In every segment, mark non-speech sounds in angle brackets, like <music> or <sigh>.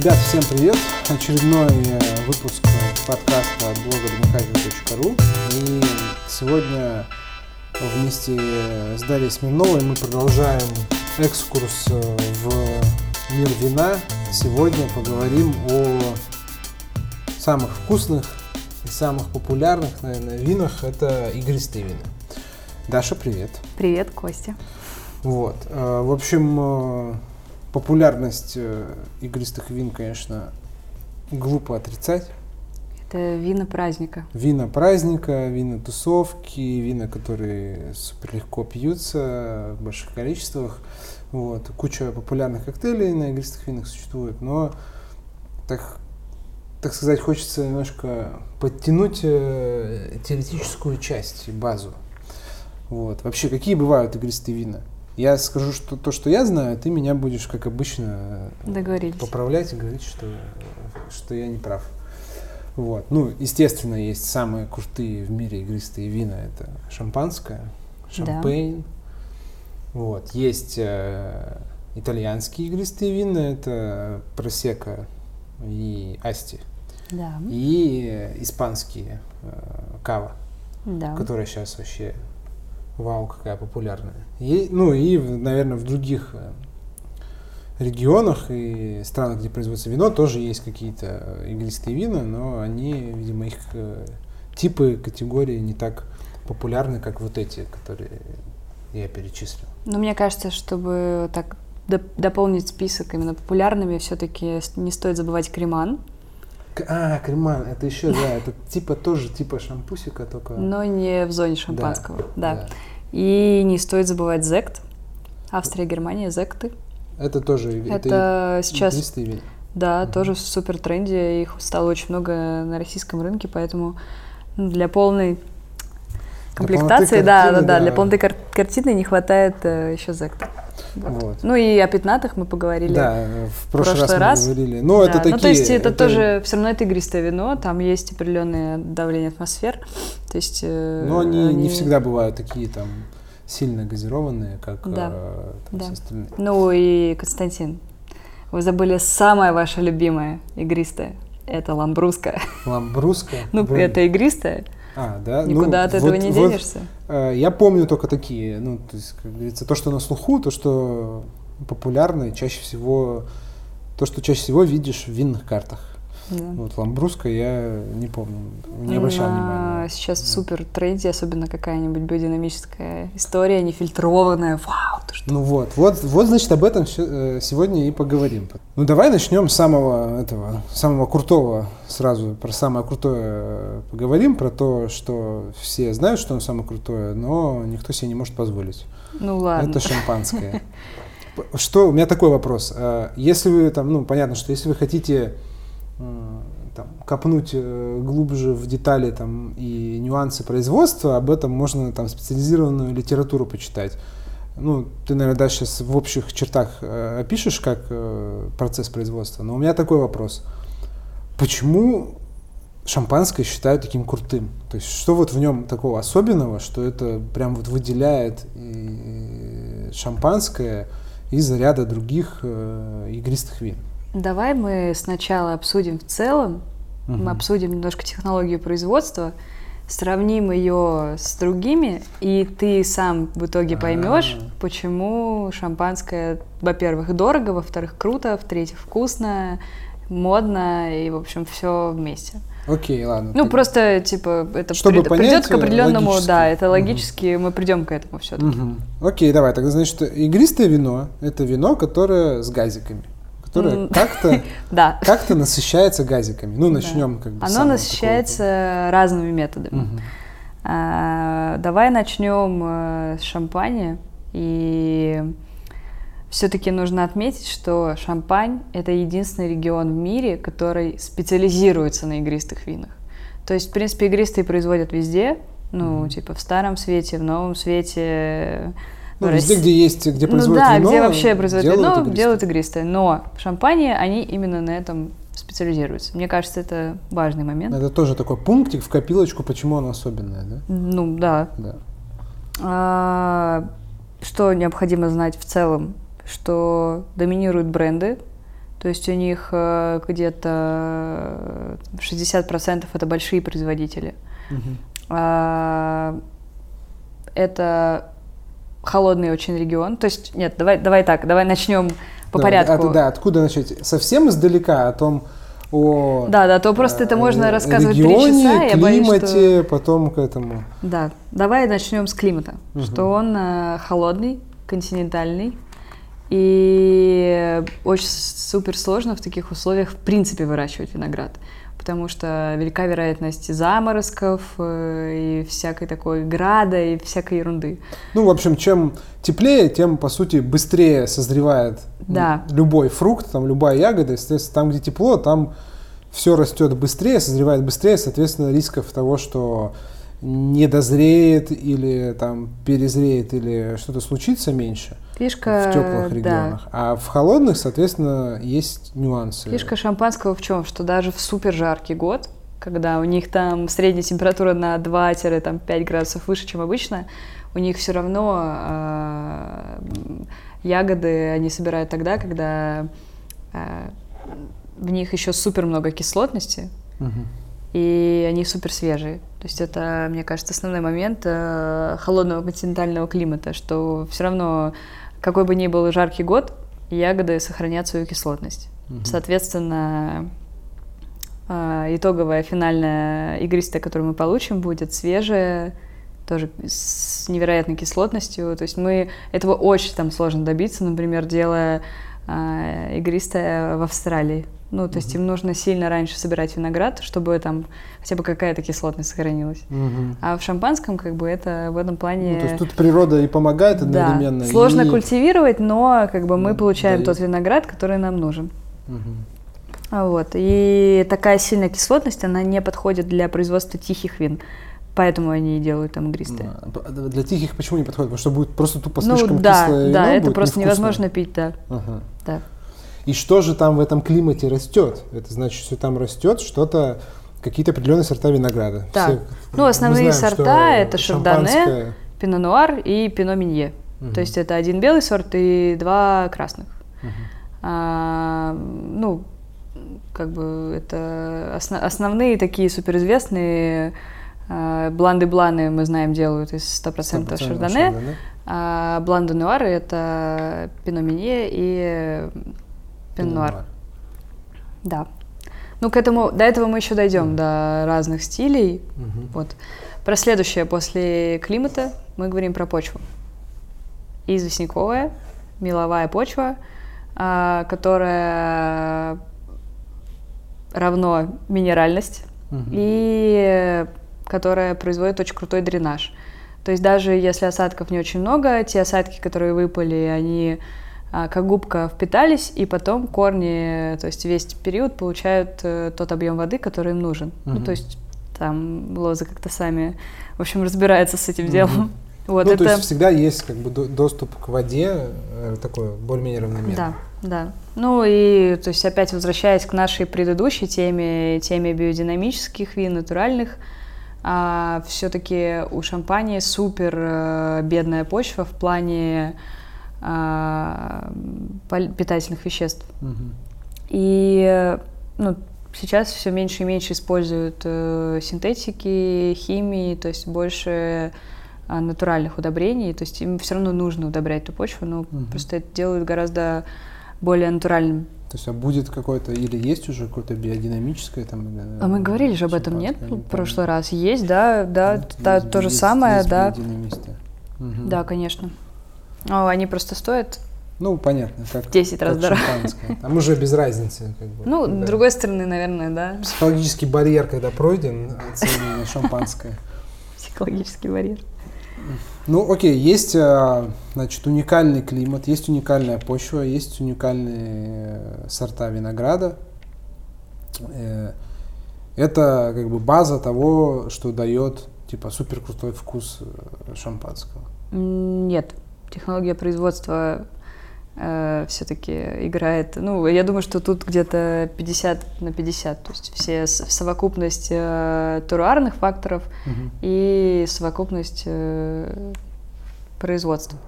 Ребят, всем привет! Очередной э, выпуск подкаста от блога домикафе.ру И сегодня вместе с Дарьей Смирновой мы продолжаем экскурс э, в мир вина. Сегодня поговорим о самых вкусных и самых популярных, наверное, винах. Это игристые вина. Даша, привет. Привет, Костя. Вот. э, В общем, э, популярность э, игристых вин, конечно, глупо отрицать. Это вина праздника. Вина праздника, вина тусовки, вина, которые супер легко пьются в больших количествах. Вот. Куча популярных коктейлей на игристых винах существует, но так, так сказать, хочется немножко подтянуть э, теоретическую часть и базу. Вот. Вообще, какие бывают игристые вина? Я скажу что, то, что я знаю, ты меня будешь, как обычно, поправлять и говорить, что, что я не прав. Вот. Ну, естественно, есть самые крутые в мире игристые вина. Это шампанское, Да. шампейн. Вот. Есть э, итальянские игристые вина. Это просека и асти. Да. И э, испанские э, кава, Да. которая сейчас вообще вау, какая популярная. И, ну и, наверное, в других э, регионах и странах, где производится вино, тоже есть какие-то э, игристые вина, но они, видимо, их э, типы, категории не так популярны, как вот эти, которые я перечислил. Но мне кажется, чтобы так доп- дополнить список именно популярными, все-таки не стоит забывать креман, А, креман, это еще, да, это типа тоже типа шампусика, только... но не в зоне Да, шампанского. Да. И не стоит забывать зект. Австрия, Германия, зекты. Это тоже Это и- сейчас, вина. да, Мгм. тоже в супер тренде. Их стало очень много на российском рынке, поэтому для полной комплектации, да, да, картины, да, да. для полноты кар- картины не хватает э, еще зекта. Вот. Вот. Ну и о пятнатах мы поговорили. Да, в прошлый, прошлый раз, раз. мы говорили. Ну, это Да, такие... Ну, то есть это, тоже все равно это игристое вино, там есть определенное давление атмосфер. То есть. э, Но они, не всегда бывают такие там сильно газированные, как Да, э, там да. все остальные. Ну и Константин, вы забыли самое ваше любимое игристое. Это ламбруска. Ламбруска. Ну, это игристое, А, да? никуда ну, от этого вот- не вот, денешься. э, я помню только такие, ну, то есть, как говорится, то, что на слуху, то, что популярно, и чаще всего, то, что чаще всего видишь в винных картах. Да. Вот ламбруска я не помню, не обращал На- внимания. Сейчас Да. супер тренде, особенно какая-нибудь биодинамическая история, нефильтрованная. Вау, ты что? Ну вот, вот, вот, значит, об этом э, сегодня и поговорим. Ну давай начнем с самого этого, самого крутого сразу, про самое крутое э, поговорим, про то, что все знают, что оно самое крутое, но никто себе не может позволить. Ну ладно. Это шампанское. Что, у меня такой вопрос. Э, Если вы там, ну понятно, что если вы хотите там, копнуть э, глубже в детали там, и нюансы производства, об этом можно там специализированную литературу почитать. Ну, ты, наверное, дальше сейчас в общих чертах э, опишешь, как э, процесс производства. Но у меня такой вопрос. Почему шампанское считают таким крутым? То есть, что вот в нем такого особенного, что это прям вот выделяет шампанское из ряда других э, игристых вин? Давай мы сначала обсудим в целом, Мгм. мы обсудим немножко технологию производства, сравним ее с другими, и ты сам в итоге поймешь, А. почему шампанское, во-первых, дорого, во-вторых, круто, в-третьих, вкусно, модно и, в общем, все вместе. Окей, ладно. Ну, Так- просто, типа, это Чтобы понять, придет к э, определенному, логически. да, это логически, мы придем к этому все-таки. Мгм. Окей, давай. Тогда, значит, игристое вино – это вино, которое с газиками, которое как-то <laughs> Да. как-то насыщается газиками. Ну, начнем как бы Оно насыщается разными методами. А, Давай начнем э, с шампани. И все-таки нужно отметить, что Шампань – это единственный регион в мире, который специализируется на игристых винах. То есть, в принципе, игристые производят везде, ну, типа в Старом Свете, в Новом Свете. Ну, в везде, России. где есть, где Ну производят да, вино, где вообще производят делают вино, игристое. делают игристое. Но в шампане они именно на этом специализируются. Мне кажется, это важный момент. Это тоже такой пунктик в копилочку, почему оно особенное, да? Ну да, Да. А, Что необходимо знать в целом? Что доминируют бренды, То есть у них э, где-то 60% это большие производители. Мгм. А, Это холодный очень регион. То есть, нет, давай, давай так, давай начнем по Да, порядку. а, да, откуда начать? Совсем издалека о том, о Да, да, то просто это можно э, рассказывать три регионе, часа, я боюсь, что- климате, потом к этому. Да, давай начнем с климата, Мгм. что он э, холодный, континентальный, и очень супер сложно в таких условиях в принципе выращивать виноград, потому что велика вероятность заморозков э, и всякой такой града и всякой ерунды. Ну, в общем, чем теплее, тем, по сути, быстрее созревает Да. любой фрукт, там, любая ягода. Естественно, там, где тепло, там все растет быстрее, созревает быстрее, соответственно, рисков того, что не дозреет или там перезреет или что-то случится меньше Фишка, в теплых да, регионах. А в холодных, соответственно, есть нюансы. Фишка шампанского в чем? Что даже в супер жаркий год, когда у них там средняя температура на 2-5 градусов выше, чем обычно, у них все равно э, ягоды они собирают тогда, когда э, в них еще супер много кислотности, Мгм. И они супер свежие. То есть это, мне кажется, основной момент э, холодного континентального климата, что все равно, какой бы ни был жаркий год, ягоды сохранят свою кислотность. Мгм. Соответственно, э, итоговая финальная игристая, которую мы получим, будет свежая, тоже с невероятной кислотностью. То есть мы этого очень там сложно добиться, например, делая э, игристое в Австралии. Ну, то есть им нужно сильно раньше собирать виноград, чтобы там хотя бы какая-то кислотность сохранилась. Мгм. А в шампанском, как бы, это в этом плане... Ну, то есть тут природа и помогает да, одновременно. сложно и- культивировать, но как бы мы Ну, получаем дает. тот виноград, который нам нужен. А Вот. И такая сильная кислотность, она не подходит для производства тихих вин. Поэтому они и делают там игристые. А, п- Для тихих почему не подходит? Потому что будет просто тупо Ну слишком да, кислое да, вино, это будет просто невкусное. невозможно пить, да. Ага. да. И что же там в этом климате растет? Это значит, что там растет что-то, какие-то определенные сорта винограда. Так, ну, мы основные знаем, сорта это шардоне, шампанское- Пино нуар и пино минье. Мгм. То есть это один белый сорт и два красных. Мгм. А, ну, как бы это осно- основные такие суперизвестные а, бланды-бланы, мы знаем, делают из 100%, 100% шардоне. А бланды нуары это пино минье и пино нуар. Да. Ну, к этому, до этого мы еще дойдем, до разных стилей. Мгм. Вот. Про следующее после климата мы говорим про почву. Известняковая, меловая почва, а, которая равно минеральность Мгм. и которая производит очень крутой дренаж. То есть даже если осадков не очень много, те осадки, которые выпали, они а, как губка впитались, и потом корни, то есть весь период получают э, тот объем воды, который им нужен. Ну, Мгм. то есть там лозы как-то сами, в общем, разбираются с этим делом. <laughs> Вот ну, это... то есть всегда есть как бы до- доступ к воде э, такой более-менее равномерный. Да, да. Ну и, то есть, опять возвращаясь к нашей предыдущей теме, теме биодинамических вин, натуральных, все-таки у шампани супер э, бедная почва в плане а, питательных веществ. Мгм. И ну, сейчас все меньше и меньше используют э, синтетики, химии, то есть больше а, натуральных удобрений. То есть им все равно нужно удобрять эту почву, но Мгм. просто это делают гораздо более натуральным. То есть а будет какое-то, или есть уже какое-то биодинамическое там? или, А мы э, говорили же об этом, нет, в прошлый раз? Есть, да, да, Нет, та- есть- то же есть- самое, есть да. Мгм. Да, конечно. О, они просто стоят. Ну, понятно, как, 10 раз дороже. Там уже без разницы. Как бы, Ну, когда с другой стороны, наверное, да, Психологический барьер, когда пройден, цены шампанское. психологический барьер. Ну, окей, есть, а, значит, уникальный климат, есть уникальная почва, есть уникальные э, сорта винограда. Э, Это как бы база того, что дает типа супер крутой вкус э, шампанского. Нет, технология производства все-таки играет. Ну, я думаю, что тут где-то 50 на 50. То есть все совокупность э, теруарных факторов Мгм. и совокупность э, производства.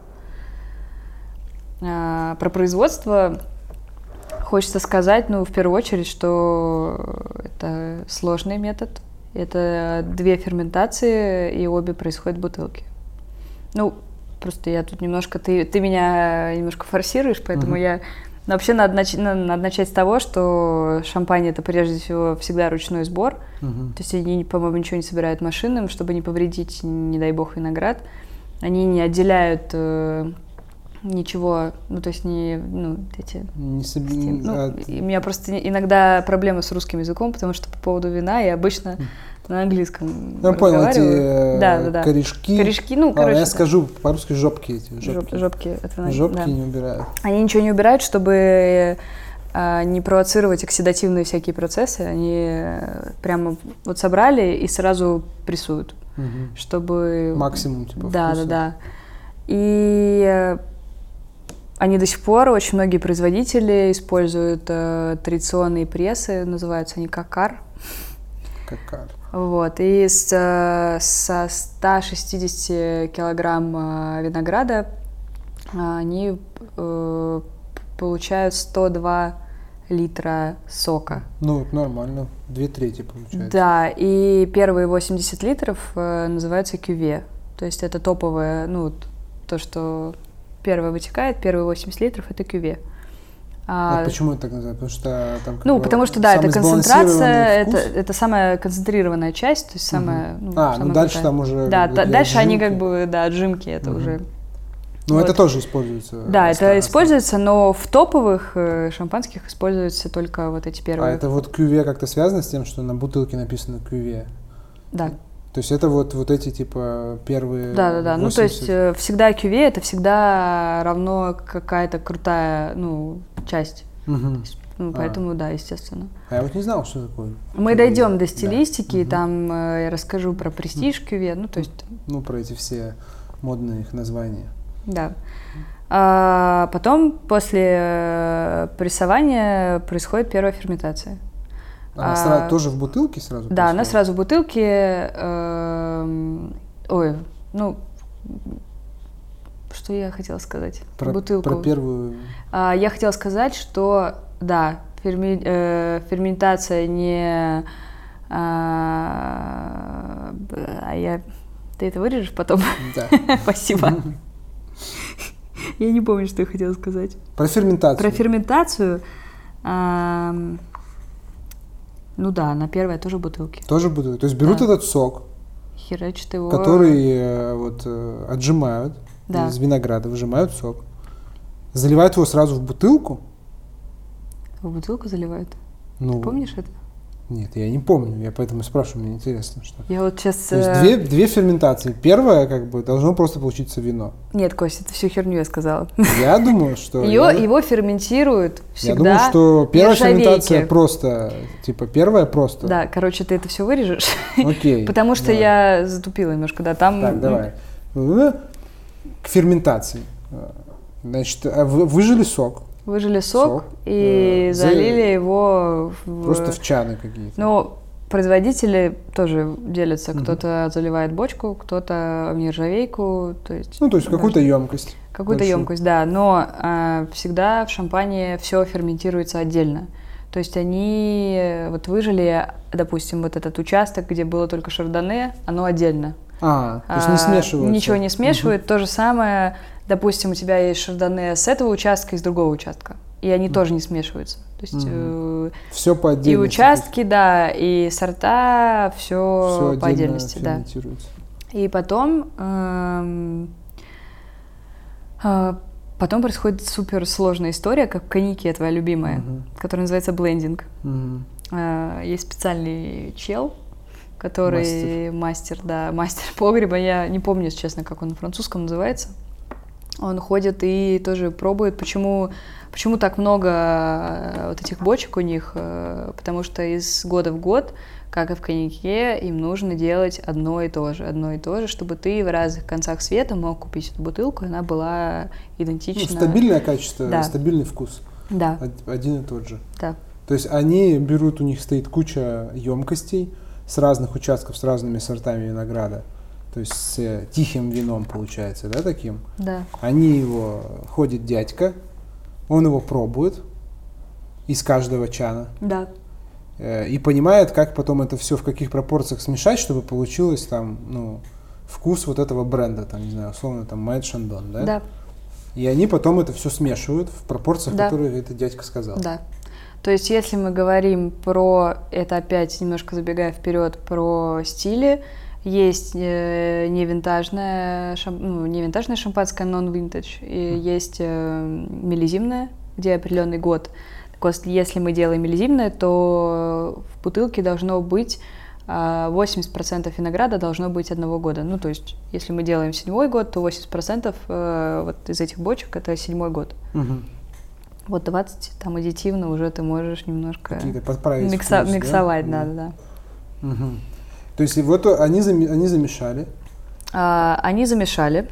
А, Про производство хочется сказать, ну, в первую очередь, что это сложный метод. Это две ферментации, и обе происходят в бутылке. Ну, просто я тут немножко... Ты, ты меня немножко форсируешь, поэтому uh-huh. я... Но вообще надо, нач... надо начать с того, что шампань это прежде всего всегда ручной сбор. Uh-huh. То есть они, по-моему, ничего не собирают машинам, чтобы не повредить, не дай бог, виноград. Они не отделяют э, ничего, ну то есть не, ну эти. Не соб... ну, а... У меня просто иногда проблемы с русским языком, потому что по поводу вина я обычно на английском Я понял, эти да, да, да. корешки. Корешки, ну, короче. А, я скажу по-русски жопки эти. Жопки, жопки вина. Жопки да. не убирают. Они ничего не убирают, чтобы а, не провоцировать оксидативные всякие процессы. Они э, прямо вот собрали и сразу прессуют, угу. чтобы... Максимум, типа, Да, вкуса. да, да. И э, они до сих пор, очень многие производители используют э, традиционные прессы, называются они какар. Какар. Вот, и с, со 160 килограмм э, винограда э, они э, получают 102 литра сока. Ну, нормально, две трети получается. Да, и первые 80 литров э, называются кюве. То есть это топовое, ну, то, что первое вытекает, первые 80 литров это кюве. А, а почему это так называют? Потому что там Ну, потому что да, это концентрация, это, это самая концентрированная часть, то есть самая. Угу. Ну, а, самая ну дальше крутая. там уже. Да, дальше отжимки. они как бы, да, отжимки, это угу. уже. Ну, вот. это тоже используется. Да, это используется, но в топовых э, шампанских используются только вот эти первые. А это вот кюве как-то связано с тем, что на бутылке написано кюве? Да. То есть это вот, вот эти типа первые. Да, да, да. 80... Ну, то есть э, всегда QV это всегда равно какая-то крутая, ну, часть. Угу. ну, а. поэтому, да, естественно. А я вот не знал, что такое. Мы QV. дойдем до стилистики, да. там э, я расскажу про престиж QV, ну, то есть. Ну, про эти все модные их названия. Да. А потом, после э, прессования, происходит первая ферментация. Она а, сразу, тоже в бутылке сразу? Да, происходит? она сразу в бутылке. Э, ой, ну, что я хотела сказать? Про, бутылку. Про первую. А, я хотела сказать, что да, ферми, э, ферментация не. А, а я. Ты это вырежешь потом? Да. <laughs> Спасибо. Я не помню, что я хотела сказать. Про ферментацию. Про ферментацию. Ну да, на первой тоже бутылки. Тоже бутылки. То есть берут да. этот сок, херачат его, который э, вот э, отжимают да. из винограда, выжимают сок, заливают его сразу в бутылку. В бутылку заливают? Ну, Ты помнишь это? Нет, я не помню, я поэтому спрашиваю, мне интересно, что. Я вот сейчас. То есть э, две, две ферментации. Первая, как бы, должно просто получиться вино. Нет, Костя, это всю херню я сказала. Я думаю, что. <laughs> Ее, я... Его ферментируют всегда. Я думаю, что первая ферментация просто, типа, первая просто. Да, короче, ты это все вырежешь. Окей. <laughs> Потому что я затупила немножко, да, там. Так, давай. К ферментации. Значит, а выжили сок. Выжили сок, сок и э, залили его в... Просто в чаны какие-то. Ну, производители тоже делятся. Угу. Кто-то заливает бочку, кто-то в нержавейку. То есть, ну, то есть какую-то емкость. Какую-то емкость, да. Но э, всегда в шампане все ферментируется отдельно. То есть они вот выжили, допустим, вот этот участок, где было только шардоне, оно отдельно. А, то есть не смешивают. Ничего не смешивают. Угу. То же самое допустим, у тебя есть шардоне с этого участка и с другого участка, и они mm. тоже не смешиваются. То есть mm. э, все по отдельности. И участки, да, и сорта, все, все по отдельности, да. И потом э, э, потом происходит супер сложная история, как в коньяке твоя любимая, mm-hmm. которая называется блендинг. Mm-hmm. Э, есть специальный чел, который мастер. мастер, да, мастер <laughs> погреба. Я не помню, если честно, как он на французском называется. Он ходит и тоже пробует, почему, почему так много э, вот этих бочек у них, э, потому что из года в год, как и в коньяке, им нужно делать одно и то же, одно и то же, чтобы ты в разных концах света мог купить эту бутылку, и она была идентична. Ну, стабильное качество, да. стабильный вкус. Да. Один и тот же. Да. То есть они берут, у них стоит куча емкостей с разных участков, с разными сортами винограда то есть с э, тихим вином получается, да, таким? Да. Они его, ходит дядька, он его пробует, из каждого чана. Да. Э, и понимает, как потом это все в каких пропорциях смешать, чтобы получилось там, ну, вкус вот этого бренда, там, не знаю, условно, там, Майт Шандон, да? Да. И они потом это все смешивают в пропорциях, Да. которые этот дядька сказал. Да. То есть, если мы говорим про, это опять немножко забегая вперед, про стили, есть э, не винтажное, шам- ну, не винтажное шампанское, non-vintage, и есть э, миллизимное, где определенный год. Так вот, если мы делаем миллизимное, то в бутылке должно быть а, 80% винограда должно быть одного года. Ну, то есть, если мы делаем седьмой год, то 80% э, вот из этих бочек это седьмой год. Вот 20 там аддитивно уже ты можешь немножко подправить микса- да? миксовать, да, Мгм. да, да. То есть и вот они, они замешали. А, они замешали,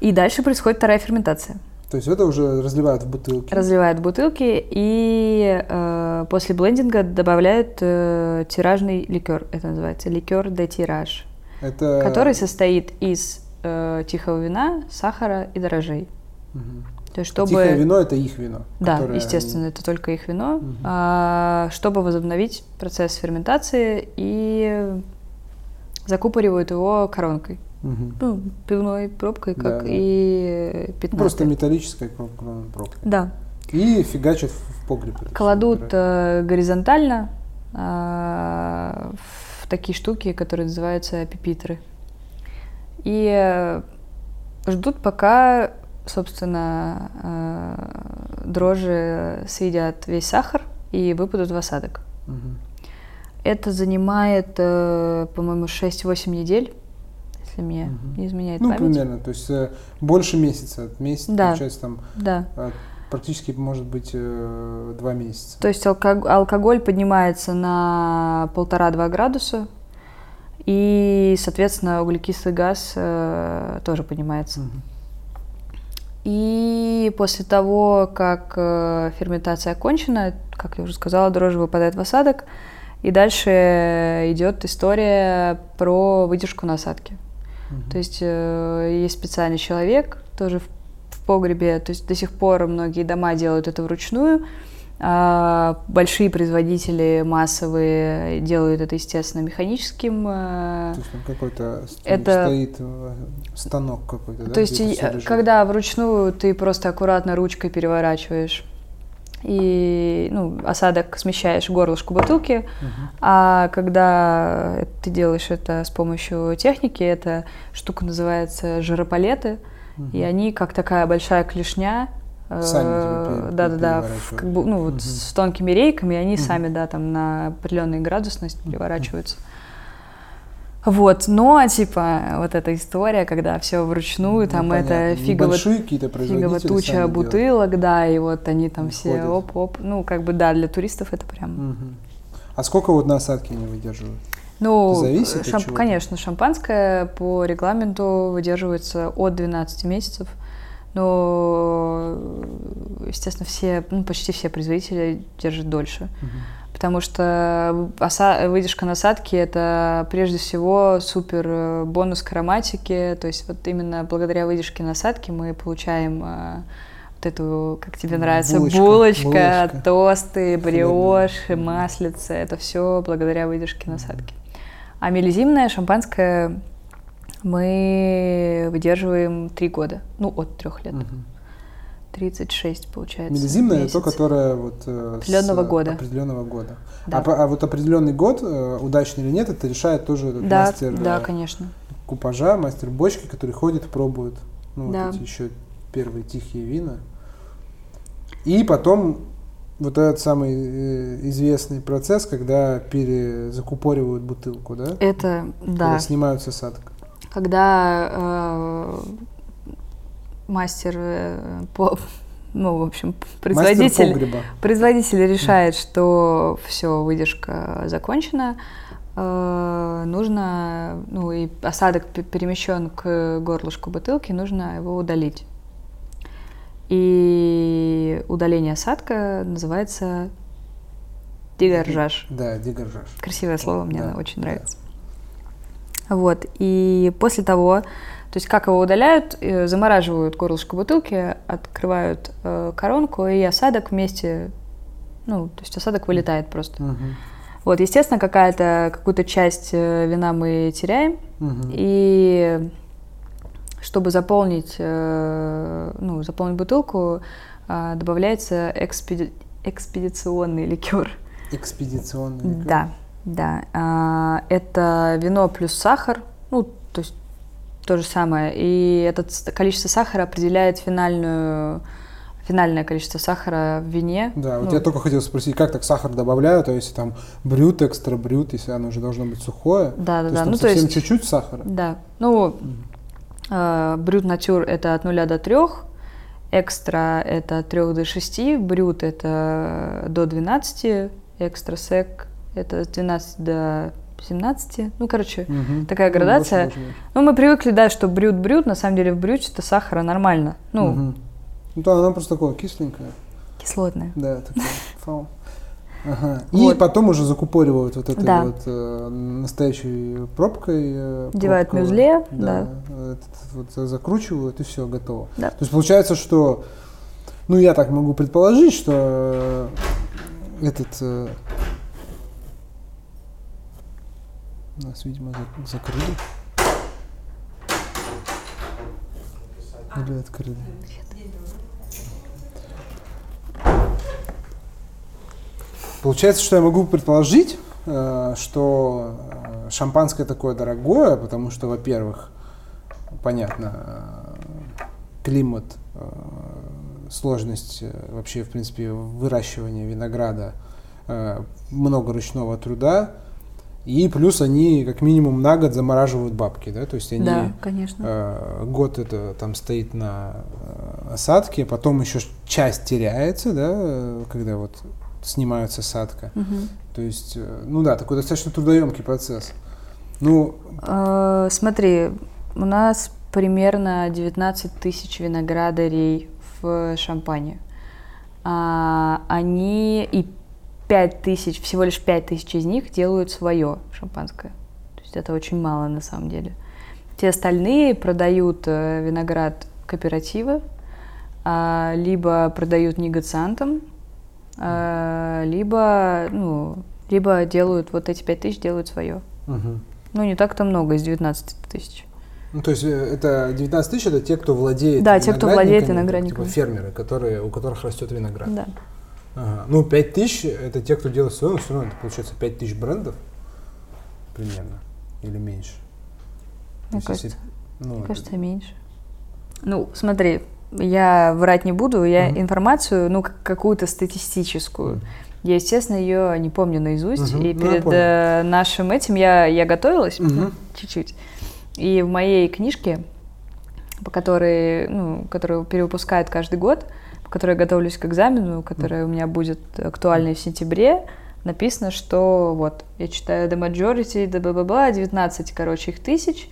и дальше происходит вторая ферментация. То есть это уже разливают в бутылки. Разливают бутылки и э, после блендинга добавляют э, тиражный ликер, это называется ликер де тираж, Это... который состоит из э, тихого вина, сахара и дрожжей. Мгм. То есть чтобы Тихое вино это их вино. Да, которое естественно, это только их вино. Мгм. А, чтобы возобновить процесс ферментации и закупоривают его коронкой. Мгм. Ну, пивной пробкой, Да, как да. и Ну, пятнадцатой. Просто металлическая кром- кром- пробка. Да. И фигачат в погреб. Кладут да. э, горизонтально а, в такие штуки, которые называются пипитры. И э, ждут, пока, собственно, э, дрожжи съедят весь сахар и выпадут в осадок. Мгм. Это занимает, э, по-моему, 6-8 недель, если мне Мгм. не изменяет Ну, память. примерно. То есть э, больше месяца. Месяц, Да. получается, там Да. э, практически может быть два месяца. То есть алко- алкоголь поднимается на полтора-два градуса, и, соответственно, углекислый газ э, тоже поднимается. Мгм. И после того, как э, ферментация окончена, как я уже сказала, дрожжи выпадают в осадок, и дальше идет история про выдержку насадки. Мгм. То есть э, есть специальный человек, тоже в, в погребе, то есть до сих пор многие дома делают это вручную. А, большие производители массовые делают это, естественно, механическим. э, То есть там какой-то это- стоит э, станок какой-то, да? То есть, и, э, когда вручную ты просто аккуратно ручкой переворачиваешь и ну, осадок смещаешь в горлышко бутылки, Мгм. а когда ты делаешь это с помощью техники, эта штука называется жиропалеты, и Мгм. они как такая большая клешня, Сами пе- да-да-да, в- переворачивают. как бы, ну вот Мгм. с тонкими рейками, они Мгм. сами, да, там на определенной градусность переворачиваются. Вот, но типа вот эта история, когда все вручную, Ну, там понятно. это фигово, фигово туча сами делают. бутылок, да, и вот они там И все оп-оп, ну как бы да, для туристов это прям Мгм. А сколько вот насадки они выдерживают? Ну, зависит от шамп- конечно, шампанское по регламенту выдерживается от 12 месяцев. Но, естественно, все, ну, почти все производители держат дольше. Мгм. Потому что оса- выдержка насадки – это прежде всего супер э, бонус к ароматике. То есть вот именно благодаря выдержке насадки мы получаем э, вот эту, как тебе нравится, Булочка, булочка, булочка. тосты, бриош, Хлебная. маслица. Это все благодаря выдержке насадки. А мелизимное шампанское мы выдерживаем три года. Ну, от трех лет. Мгм. 36, получается. Мелизимное это то, месяц. которое вот э, с Определенного года. определенного года. Да. А, а вот определенный год, э, удачный или нет, это решает тоже этот Да, мастер да, э, конечно. купажа, мастер бочки, который ходит, пробует ну, Да. вот эти еще первые тихие вина. И потом вот этот самый известный процесс, когда перезакупоривают бутылку, да? Это, да. Когда снимают с осадка. Когда э, мастер э, по, ну, в общем, производитель, производитель решает, что все, выдержка закончена, э, нужно, ну и осадок пе- перемещен к горлышку бутылки, нужно его удалить. И удаление осадка называется дегоржаж. Да, дегоржаж. Красивое слово, мне Да, оно очень да. Вот, и после того, то есть как его удаляют, э, замораживают горлышко бутылки, открывают э, коронку, и осадок вместе Ну, то есть осадок вылетает просто. Мгм. Вот, естественно, какая-то, какую-то часть э, вина мы теряем. Мгм. И чтобы заполнить, э, ну, заполнить бутылку, а, добавляется экспеди- экспедиционный ликер. Экспедиционный. ликер. Да, да. А, Это вино плюс сахар, ну, то есть то же самое. И это количество сахара определяет финальную, финальное количество сахара в вине. Да, вот Ну, я только хотел спросить, как так сахар добавляют, то есть там брют, экстра брют, если оно уже должно быть сухое. Да, то да, есть да. Ну, то совсем есть, чуть-чуть сахара. да. Ну, э, брют натюр это от 0 до 3, экстра это от 3 до 6, брют это до 12, экстра сек это с 12 до 17. Ну, короче, Мгм. такая Ну, градация. очень. Ну, мы привыкли, да, что брют-брют, на самом деле в брюте-то сахара нормально. Ну, Мгм. Ну да, она просто такое кисленькое. кислотное. Да, такое. Фау. Ага. И Вот. потом уже закупоривают вот этой Да. вот э, настоящей пробкой. э, Девают мюзле, Да. этот вот закручивают, и все, готово. Да. То есть получается, что, ну я так могу предположить, что этот э, нас, видимо, зак- закрыли. Или открыли. Получается, что я могу предположить, э, что э, шампанское такое дорогое, потому что, во-первых, понятно, э, климат, сложность вообще, в принципе, выращивания винограда, много ручного труда, и плюс они как минимум на год замораживают бабки, да, то есть они Да, конечно. э, год это там стоит на э, осадке, потом еще часть теряется, да, когда вот снимаются осадка. Мгм. То есть, э, ну да, такой достаточно трудоемкий процесс. Ну, Э, Смотри, у нас примерно 19 тысяч виноградарей в Шампане. А, Они и 5 тысяч, всего лишь 5 тысяч из них делают свое шампанское. То есть это очень мало на самом деле. Все остальные продают э, виноград в кооперативы, а, либо продают негациантам, а, либо, ну, либо делают вот эти 5 тысяч делают свое. мгм. Ну, не так-то много из 19 тысяч. ну, то есть э, это 19 тысяч, это те, кто владеет Да, те, кто владеет виноградниками. Типа фермеры, которые, у которых растет виноград. Да. Ага. Ну, 5 тысяч это те, кто делает свое, но все равно это получается 5 тысяч брендов примерно или меньше. То Мне если- кажется, ну, мне это- кажется, меньше. Ну, смотри, я врать не буду, я Мгм. информацию, ну, как- какую-то статистическую. Мгм. Я, естественно, ее не помню наизусть. Мгм. И Ну, перед э, нашим этим я, я готовилась Мгм. чуть-чуть. И в моей книжке, по которой, ну, которую перевыпускают каждый год, по которой я готовлюсь к экзамену, которая у меня будет актуальной в сентябре, написано, что вот, я читаю The Majority, да бла бла 19, короче, их тысяч,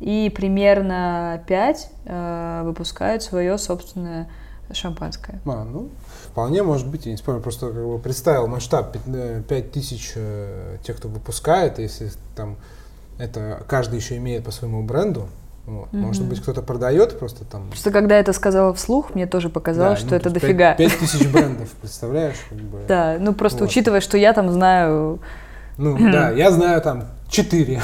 и примерно 5 э, выпускают свое собственное шампанское. А, ну, вполне может быть, я не спорю, просто как бы представил масштаб 5 тысяч э, тех, кто выпускает, если там это каждый еще имеет по своему бренду, вот. может Мгм. быть кто-то продает просто там. Просто когда я это сказала вслух, мне тоже показалось, Да, что ну, это дофига. 5 тысяч брендов, представляешь? как бы. <laughs> Да, ну просто Вот. учитывая, что я там знаю Ну да, <clears throat> я знаю там 4.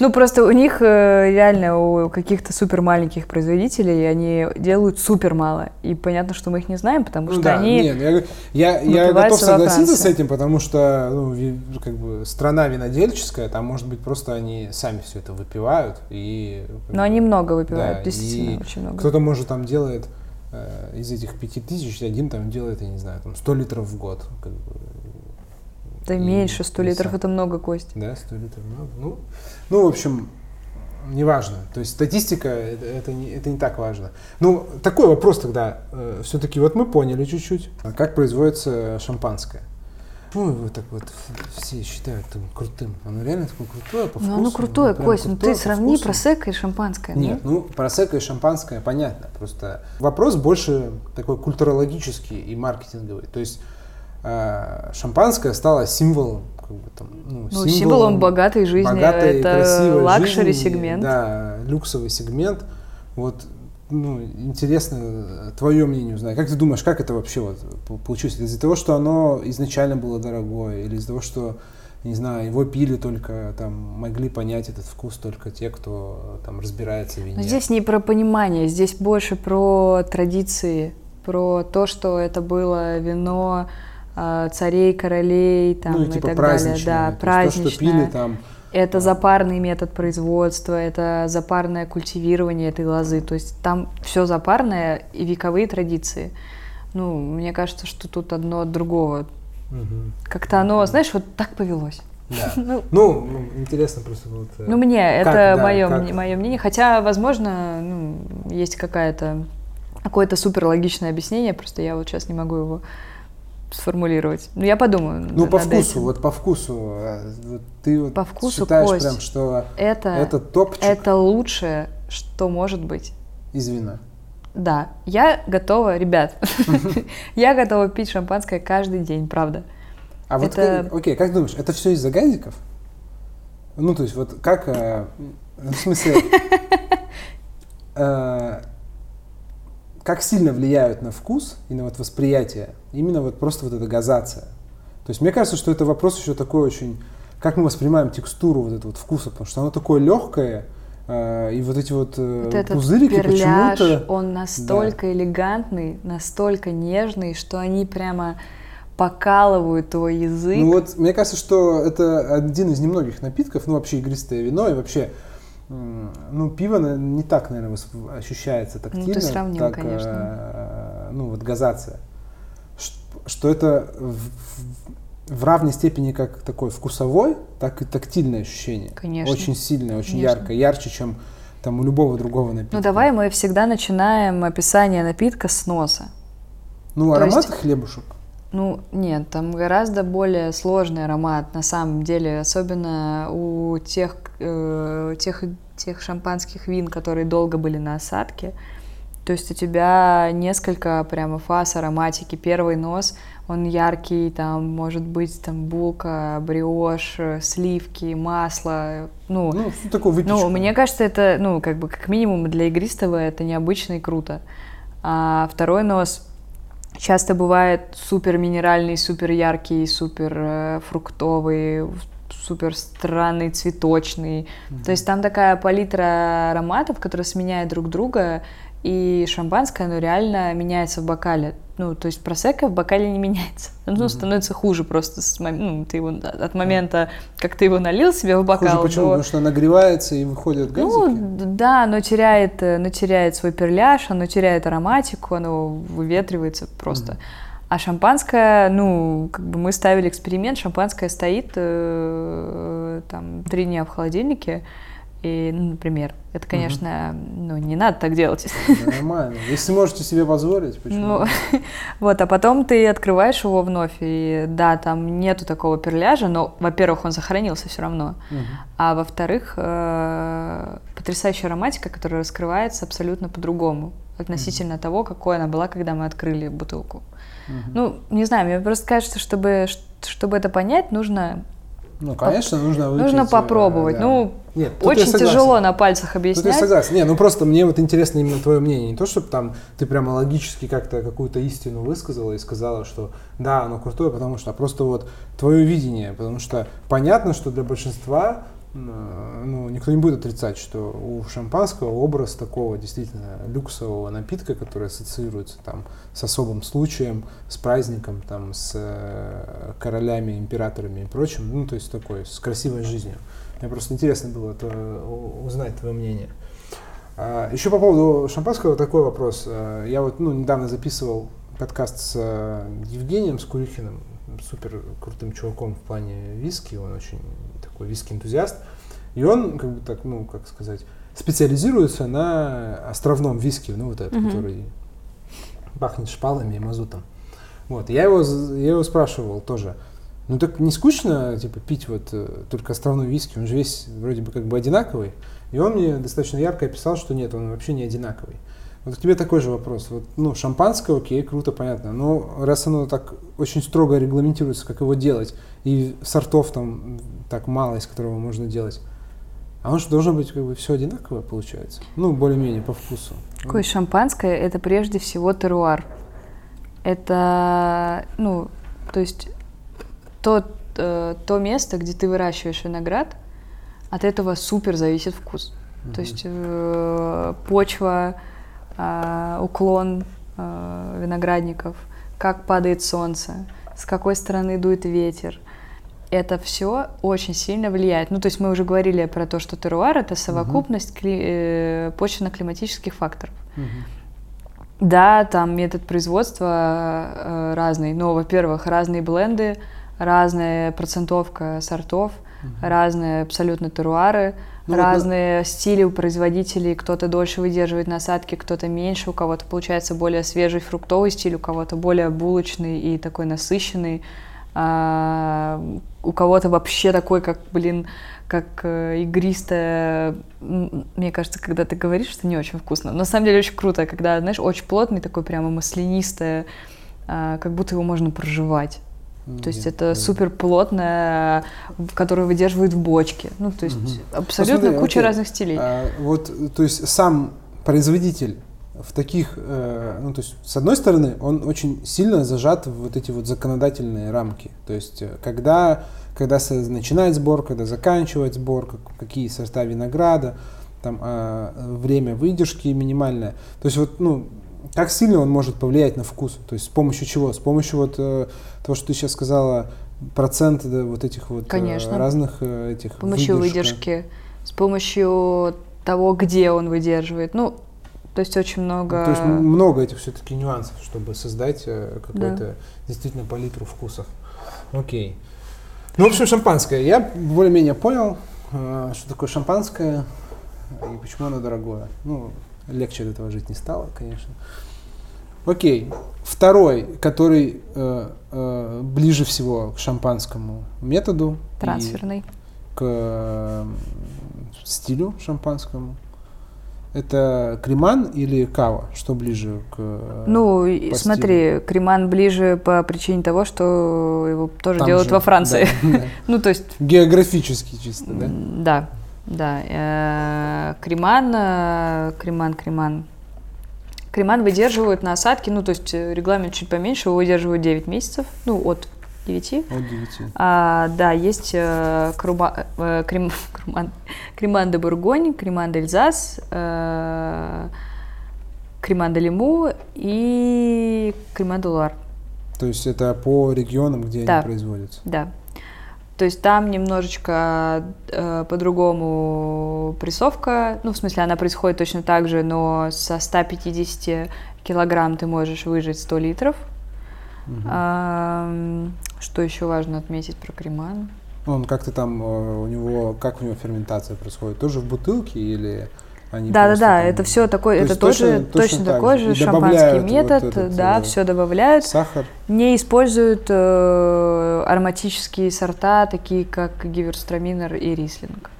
Ну, просто у них э, реально, у каких-то супер маленьких производителей, они делают супер мало. И понятно, что мы их не знаем, потому Ну что да, они... нет, я, я, я готов согласиться с этим, потому что ну, как бы страна винодельческая, там может быть просто они сами все это выпивают и. Но они много выпивают, да, действительно, очень много. Кто-то может там делает э, из этих пяти тысяч один там делает, я не знаю, там 100 литров в год. Как бы, Да и- меньше, 100 и литров это много, Кость. Да, 100 литров много. Ну, ну, в общем, неважно. То есть статистика это, это, не, это не так важно. Ну, такой вопрос тогда. все-таки вот мы поняли чуть-чуть, а как производится шампанское. Ну, его так вот все считают там крутым. Оно реально такое крутое по Ну, вкусу. оно крутое, прям Кость, ну ты сравни вкусу. просекко и шампанское. ну. Нет, ну, просекко и шампанское, понятно. Просто вопрос больше такой культурологический и маркетинговый. То есть э, шампанское стало символом, как бы там, ну, Ну, символом богатой жизни, богатой, это luxury жизни, сегмент. Да, люксовый сегмент. Вот ну, интересно твое мнение узнать. Как ты думаешь, как это вообще вот получилось? Из-за того, что оно изначально было дорогое, или из-за того, что не знаю, его пили только, там, могли понять этот вкус только те, кто там разбирается в вине. Но здесь не про понимание, здесь больше про традиции, про то, что это было вино э, царей, королей, там, ну, и, типа, и так далее. Да, праздничное. То, что пили там это запарный метод производства, это запарное культивирование этой лозы. То есть там все запарное и вековые традиции. Ну, мне кажется, что тут одно от другого. Угу. Как-то оно, знаешь, вот так повелось. Да. <laughs> ну, ну, интересно просто вот. Э, ну, мне как, это да, мое, как... мое мнение. Хотя, возможно, ну, есть какая-то какое-то супер логичное объяснение, просто я вот сейчас не могу его сформулировать. Ну, я подумаю. Ну, по вкусу, этим. вот по вкусу. Вот ты вот по вкусу, считаешь Кость, прям, что это, это топчик? Это лучшее, что может быть. Из вина. Да, я готова, ребят, <laughs> <laughs> я готова пить шампанское каждый день, правда. А вот, это... окей, как думаешь, это все из-за газиков? Ну, то есть, вот как, э, <laughs> в смысле, э, как сильно влияют на вкус и на вот восприятие именно вот просто вот эта газация. То есть мне кажется, что это вопрос еще такой очень, как мы воспринимаем текстуру вот этого вот вкуса, потому что оно такое легкое, э, и вот эти вот, э, вот пузырики почему-то... он настолько да. элегантный, настолько нежный, что они прямо покалывают твой язык. Ну вот, мне кажется, что это один из немногих напитков, ну вообще игристое вино и вообще ну, пиво не так, наверное, ощущается тактильно. Ну, ты сравнил, так, конечно. Э, ну, вот газация что это в, в равной степени как такой вкусовой, так и тактильное ощущение. Конечно. Очень сильное, очень Конечно. яркое, ярче, чем там у любого другого напитка. Ну давай мы всегда начинаем описание напитка с носа. Ну, аромат есть, хлебушек. Ну, нет, там гораздо более сложный аромат, на самом деле, особенно у тех, э, тех, тех шампанских вин, которые долго были на осадке. То есть у тебя несколько прямо фаз ароматики. Первый нос, он яркий, там может быть там булка, бриош, сливки, масло. Ну, ну такое выпечка. Ну, мне кажется, это, ну, как бы, как минимум для игристого это необычно и круто. А второй нос часто бывает супер минеральный, супер яркий, супер э, фруктовый, супер странный, цветочный. Mm-hmm. То есть там такая палитра ароматов, которые сменяют друг друга, и шампанское, оно реально меняется в бокале. Ну, то есть просека в бокале не меняется. <laughs> Оно mm-hmm. становится хуже просто с мом... ну, ты его, от момента, как ты его налил себе в бокал. Хуже почему? До... Потому что нагревается и выходит газики? Ну, да, оно теряет, оно теряет свой перляж, оно теряет ароматику, оно выветривается просто. Mm-hmm. А шампанское, ну, как бы мы ставили эксперимент, шампанское стоит э, там три дня в холодильнике, и, ну, например, это, конечно, угу. ну, не надо так делать. Нормально. Если можете себе позволить, почему? Ну, <laughs> вот, а потом ты открываешь его вновь, и да, там нету такого перляжа, но, во-первых, он сохранился все равно, угу. а во-вторых, э, потрясающая ароматика, которая раскрывается абсолютно по-другому относительно угу. того, какой она была, когда мы открыли бутылку. Угу. Ну, не знаю, мне просто кажется, чтобы, чтобы это понять, нужно ну, конечно, нужно выпить. Нужно попробовать. Да. Ну, Нет, очень тяжело на пальцах объяснять. Тут я согласен. Не, ну просто мне вот интересно именно твое мнение. Не то, чтобы там ты прямо логически как-то какую-то истину высказала и сказала, что да, оно крутое, потому что, а просто вот твое видение. Потому что понятно, что для большинства ну, никто не будет отрицать, что у шампанского образ такого действительно люксового напитка, который ассоциируется там с особым случаем, с праздником, там, с э, королями, императорами и прочим, ну, то есть такой, с красивой жизнью. Мне просто интересно было это, узнать твое мнение. А, еще по поводу шампанского такой вопрос. А, я вот ну, недавно записывал подкаст с э, Евгением Скурихиным, супер крутым чуваком в плане виски, он очень такой виски-энтузиаст. И он, как бы так, ну, как сказать, специализируется на островном виске, ну, вот этот, mm-hmm. который пахнет шпалами и мазутом. Вот, я его, я его спрашивал тоже, ну так не скучно, типа, пить вот э, только островной виски, он же весь вроде бы как бы одинаковый. И он мне достаточно ярко описал, что нет, он вообще не одинаковый. Вот к тебе такой же вопрос. Вот, ну, шампанское, окей, круто, понятно. Но раз оно так очень строго регламентируется, как его делать, и сортов там так мало, из которого можно делать, А он же должен быть как бы все одинаковое, получается. Ну, более-менее по вкусу. Какое шампанское это прежде всего теруар. Это, ну, то есть то, э, то место, где ты выращиваешь виноград, от этого супер зависит вкус. То есть э, почва, уклон э, виноградников, как падает солнце, с какой стороны дует ветер. Это все очень сильно влияет. Ну, то есть мы уже говорили про то, что теруар это совокупность кли- э, почвенно-климатических факторов. Да, там метод производства э, разный. Но, во-первых, разные бленды, разная процентовка сортов, разные абсолютно теруары, Ну, вот разные стили у производителей. Кто-то дольше выдерживает насадки, кто-то меньше, у кого-то получается более свежий фруктовый стиль, у кого-то более булочный и такой насыщенный. А, у кого-то вообще такой, как, блин, как э, игристая. Мне кажется, когда ты говоришь, что не очень вкусно. Но на самом деле очень круто, когда, знаешь, очень плотный, такой прямо маслянистое, а, как будто его можно проживать. То есть это супер плотное, которое выдерживает в бочке. Ну, то есть Мгм. абсолютно Посмотри, куча окей. разных стилей. А, вот, то есть сам производитель в таких, э, ну, то есть, с одной стороны, он очень сильно зажат в вот эти вот законодательные рамки. То есть, э, когда, когда начинать сбор, когда заканчивать сбор, как- какие сорта винограда, там, а, время выдержки минимальное. То есть, вот, ну, как сильно он может повлиять на вкус? То есть, с помощью чего? С помощью вот э, того, что ты сейчас сказала, процент да, вот этих вот э, Конечно. разных э, этих С помощью выдержка. выдержки, с помощью того, где он выдерживает. Ну, то есть очень много... То есть много этих все-таки нюансов, чтобы создать э, какой-то действительно палитру вкусов. Окей. Ну, в общем, шампанское. Я более-менее понял, э, что такое шампанское и почему оно дорогое. Ну, легче от этого жить не стало, конечно. Окей. Второй, который э, э, ближе всего к шампанскому методу. трансферный. к э, стилю шампанскому. Это креман или кава? Что ближе к... э, Ну, по смотри, креман ближе по причине того, что его тоже там делают же, во Франции. да, да. <laughs> Ну, то есть Географически чисто, да? Да, да. Э, Креман, э, креман, креман. Креман выдерживают на осадке, ну, то есть э, регламент чуть поменьше, его выдерживают 9 месяцев, ну, от 9. От 9. А, да, есть э, круба- э, крем, <laughs> креман, креман де Бургонь, креман де Эльзас, э, креман де Лиму и креман де Луар. То есть это по регионам, где Да. они производятся. Да. То есть там немножечко э, по-другому прессовка. Ну, в смысле, она происходит точно так же, но со 150 килограмм ты можешь выжать 100 литров. Ам, что еще важно отметить про креман? Он как-то там, э, у него, как у него ферментация происходит? Тоже в бутылке или они Да, да, да, там это все такое, То это точно- тоже точно точно, так такой же. шампанский добавляют вот метод, этот, да, э, все добавляют. Сахар? Не используют э, ароматические сорта, такие как гиверстраминер и рислинг.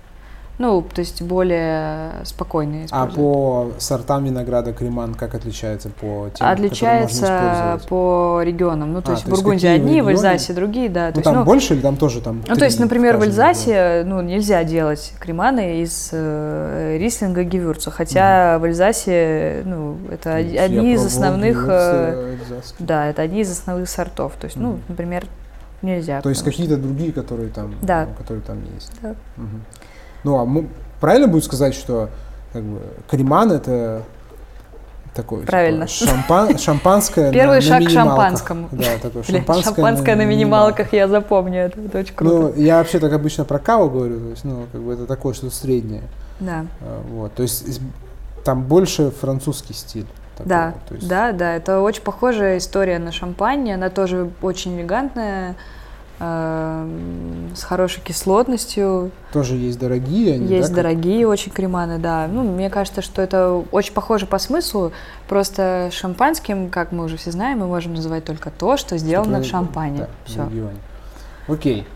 Ну, то есть более спокойные А по сортам винограда креман как отличается по тем, Отличается использовать? по регионам. Ну, то А, есть то в есть Бургундии одни, в? Эльзасе другие, да. Ну, то есть, там ну, больше или там тоже там ну, то есть, например, в? Эльзасе ну, нельзя делать креманы из э, рислинга гевюрца, хотя в Эльзасе ну, это од- Я одни из основных, э, да, это одни из основных сортов. То есть, ну, Мгм. например, нельзя. То есть потому что- какие-то другие, которые там, Да. ну, которые там есть. Да. Мгм. Ну, а мо- правильно будет сказать, что как бы, креман это такое типа, Правильно. шампан- шампанское Первый на, на шаг к шампанскому. Да, такое Блин, шампанское, шампанское на минималках, я запомню, это, это очень круто. Ну, я вообще так обычно про каву говорю, то есть, ну, как бы это такое что-то среднее. да. А, Вот, то есть там больше французский стиль. такой Да, есть- да, да, это очень похожая история на шампань, она тоже очень элегантная, с хорошей кислотностью, Тоже есть дорогие они, есть да, дорогие очень креманы, да. Ну, мне кажется, что это очень похоже по смыслу, просто шампанским, как мы уже все знаем, мы можем называть только то, что сделано в Что шампане. да, в Все. регионе. Окей,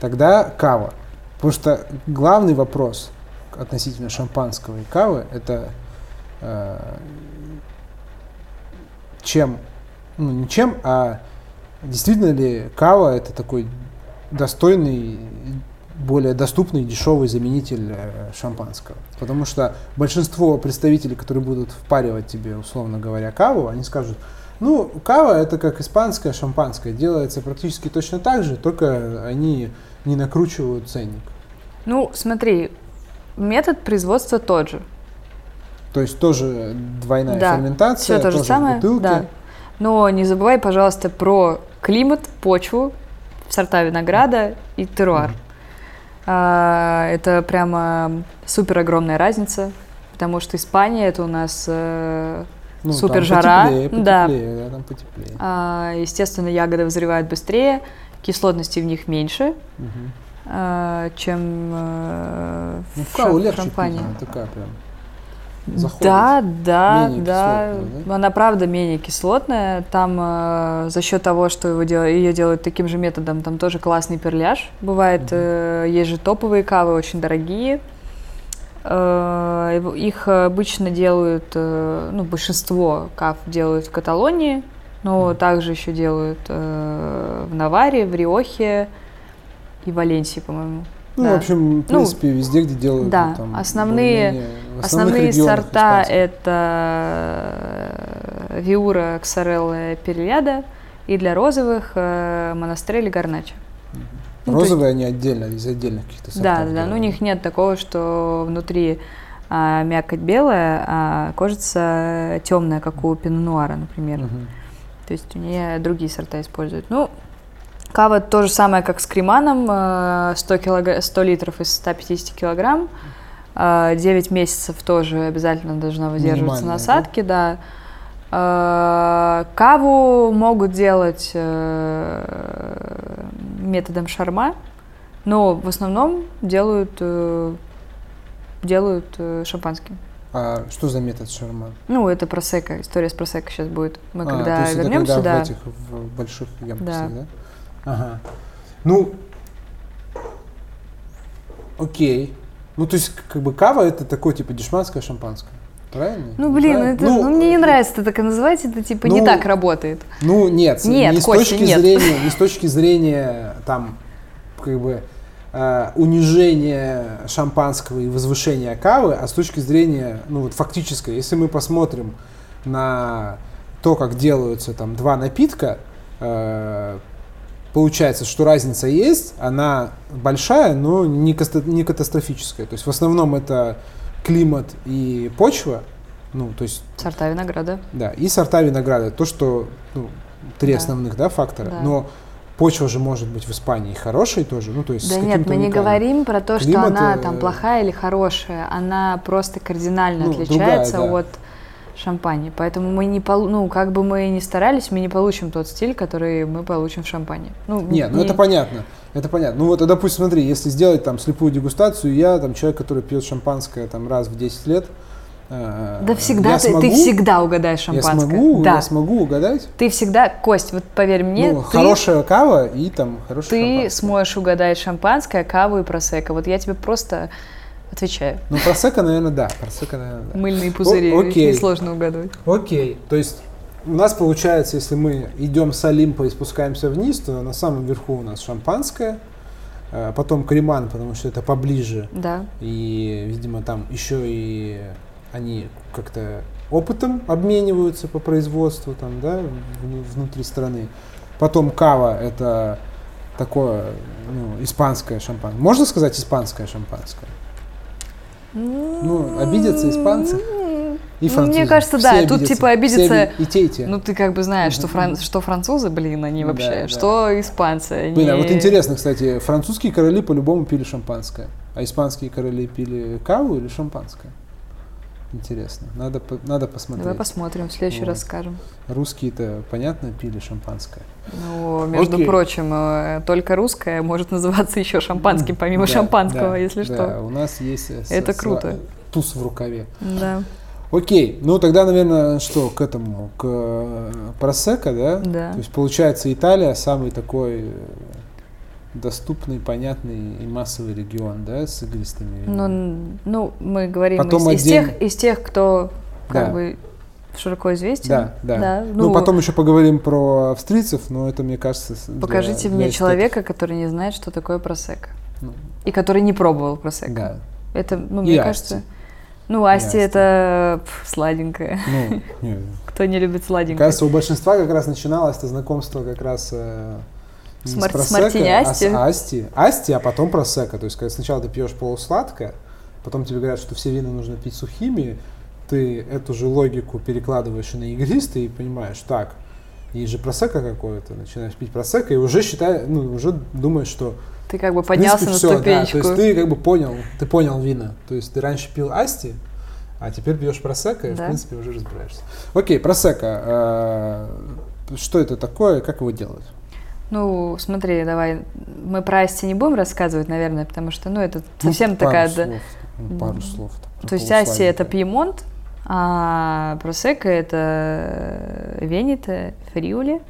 тогда кава. Потому что главный вопрос относительно шампанского и кавы это э, чем, ну не чем, а действительно ли кава это такой достойный более доступный, дешевый заменитель э, шампанского. Потому что большинство представителей, которые будут впаривать тебе, условно говоря, каву, они скажут, ну, кава это как испанское шампанское, делается практически точно так же, только они не накручивают ценник. Ну, смотри, метод производства тот же. То есть тоже двойная Да, ферментация, Все то же тоже самое, бутылке. да. Но не забывай, пожалуйста, про климат, почву, сорта винограда и теруар. А, это прямо супер огромная разница, потому что Испания это у нас, э, Ну, там Супер жара, потеплее, да. потеплее, да, там потеплее. а, естественно, ягоды вызревают быстрее, кислотности в них меньше, а, чем э, Ну, в в легче шампане. такая прям заходит. Да, да, Менее да. да? Она правда менее кислотная. Там э, за счет того, что его дел- ее делают таким же методом, там тоже классный перляж. Бывает, Мгм. э, есть же топовые кавы, очень дорогие. Э, их обычно делают, э, ну, большинство кав делают в Каталонии, но Мгм. также еще делают э, в Наваре, в Риохе и Валенсии, по-моему. Ну, да. в общем, в Ну, принципе, везде, где делают да, ну, там, основные- Основные сорта испанских. это Виура, Ксарелла, Перельяда. И для розовых э, Монастрель и Гарнача. ну, Розовые они отдельно, из отдельных каких-то сортов. Да, да, да. Ну, у них нет такого, что внутри а, мякоть белая, а кожица темная, как у пино-нуара, например. Мгм. То есть у нее другие сорта используют. Ну, кава то же самое, как с креманом. э, 100, килогра- 100 литров из 150 килограмм. Э, 9 месяцев тоже обязательно должна выдерживаться насадки, да. Э, Каву могут делать э, методом шарма, но в основном делают, э, делают э, шампанским. А что за метод шарма? Ну, это просека, история с просека сейчас будет. Мы А, когда есть это вернемся, когда да. в этих в больших емкостях, Да. да? Ага. Ну, окей. Ну, то есть, как бы кава это такое, типа, дешманское шампанское. Правильно? Ну, блин, Правильно? это, ну, мне не нравится это так и называть, это типа не ну, так работает. Ну, нет, с- Нет, не с Костя, точки нет. зрения, не с точки зрения, там, как бы, э, унижения шампанского и возвышения кавы, а с точки зрения, ну, вот фактической, если мы посмотрим на то, как делаются там два напитка, э, получается, что разница есть, она большая, но не, не катастрофическая. То есть в основном это климат и почва, ну, то есть Сорта винограда. да, и сорта винограда. То, что ну, три Да. основных да, фактора. Да. Но почва же может быть в Испании хорошей тоже. Ну, то есть Да нет, мы не говорим про то, что Климат, она э, там плохая или хорошая. Она просто кардинально Ну, отличается другая, да. от шампани. Поэтому мы не полу- ну, как бы мы ни старались, мы не получим тот стиль, который мы получим в шампане. Ну, Нет, ну не- это понятно. Это понятно. Ну вот, а, допустим, смотри, если сделать там слепую дегустацию, я там человек, который пьет шампанское там раз в 10 лет. э, Да всегда я ты, смогу, ты всегда угадаешь я шампанское. смогу, да. я смогу угадать. Ты всегда, Кость, вот поверь мне, ну, ты, хорошая кава и там хорошее ты шампанское. сможешь угадать шампанское, каву и просека. Вот я тебе просто отвечаю. Ну, просека, наверное, да. Просека, наверное, да. Мыльные пузыри, О- окей. несложно угадывать. Окей, то есть у нас получается, если мы идем с Олимпа и спускаемся вниз, то на самом верху у нас шампанское, э, потом креман, потому что это поближе, Да. и, видимо, там еще и они как-то опытом обмениваются по производству там, да, вну- внутри страны. Потом кава это такое, ну, испанское шампанское. Можно сказать испанское шампанское? Ну, обидятся испанцы и французы. мне кажется, да, Все тут обидятся. типа обидятся- Все и те, и те. Ну, ты как бы знаешь, что, фран- что французы, блин, они Да, вообще, да. что испанцы. Они... Блин, а вот интересно, кстати, французские короли по-любому пили шампанское, а испанские короли пили каву или шампанское? Интересно, надо, надо посмотреть. Давай посмотрим, в следующий Вот. раз скажем. Русские-то, понятно, пили шампанское. Ну, между Окей. прочим, э, только русское может называться еще шампанским, помимо Да, шампанского, да, если да, что. у нас есть э, Это с- круто. туз в рукаве. Да, Окей, ну тогда, наверное, что, к этому, к э, просека, да? Да. То есть, получается, Италия самый такой э, доступный, понятный и массовый регион, да, с игристыми ну, винами? н- ну, мы говорим Потом из, из отдельно- тех, из тех, кто как Да. бы широко известен. Да, да. ну, Ну, потом еще поговорим про австрийцев, но это, мне кажется, с- для- покажите для мне эстетов. человека, который не знает, что такое просека. Ну, И который не пробовал просека. да. Это, ну, И мне Асти. кажется... Ну, Асти Асти. это пф, сладенькое. Ну, <laughs> не, Кто не любит Мне сладенькое? кажется, у большинства как раз начиналось это знакомство как раз э, С с мар- с мартини а Асти. асти. Асти, а потом просека. То есть, когда сначала ты пьешь полусладкое, потом тебе говорят, что все вина нужно пить сухими, ты эту же логику перекладываешь и на игристый и понимаешь, так, есть же просека какое-то, начинаешь пить просека и уже считай, ну, уже думаешь, что Ты как бы в принципе, поднялся на да, ступенечку. то есть ты как бы понял, ты понял вина. То есть ты раньше пил асти, а теперь пьешь просека, и Да. в принципе уже разбираешься. Окей, просека. э, Что это такое, как его делать? Ну, смотри, давай, мы про Асти не будем рассказывать, наверное, потому что, ну, это Ну, совсем пару такая... да- слов, ну, пару слов. про То есть Асти это. Пьемонт, а Просека это Венето, Фриули.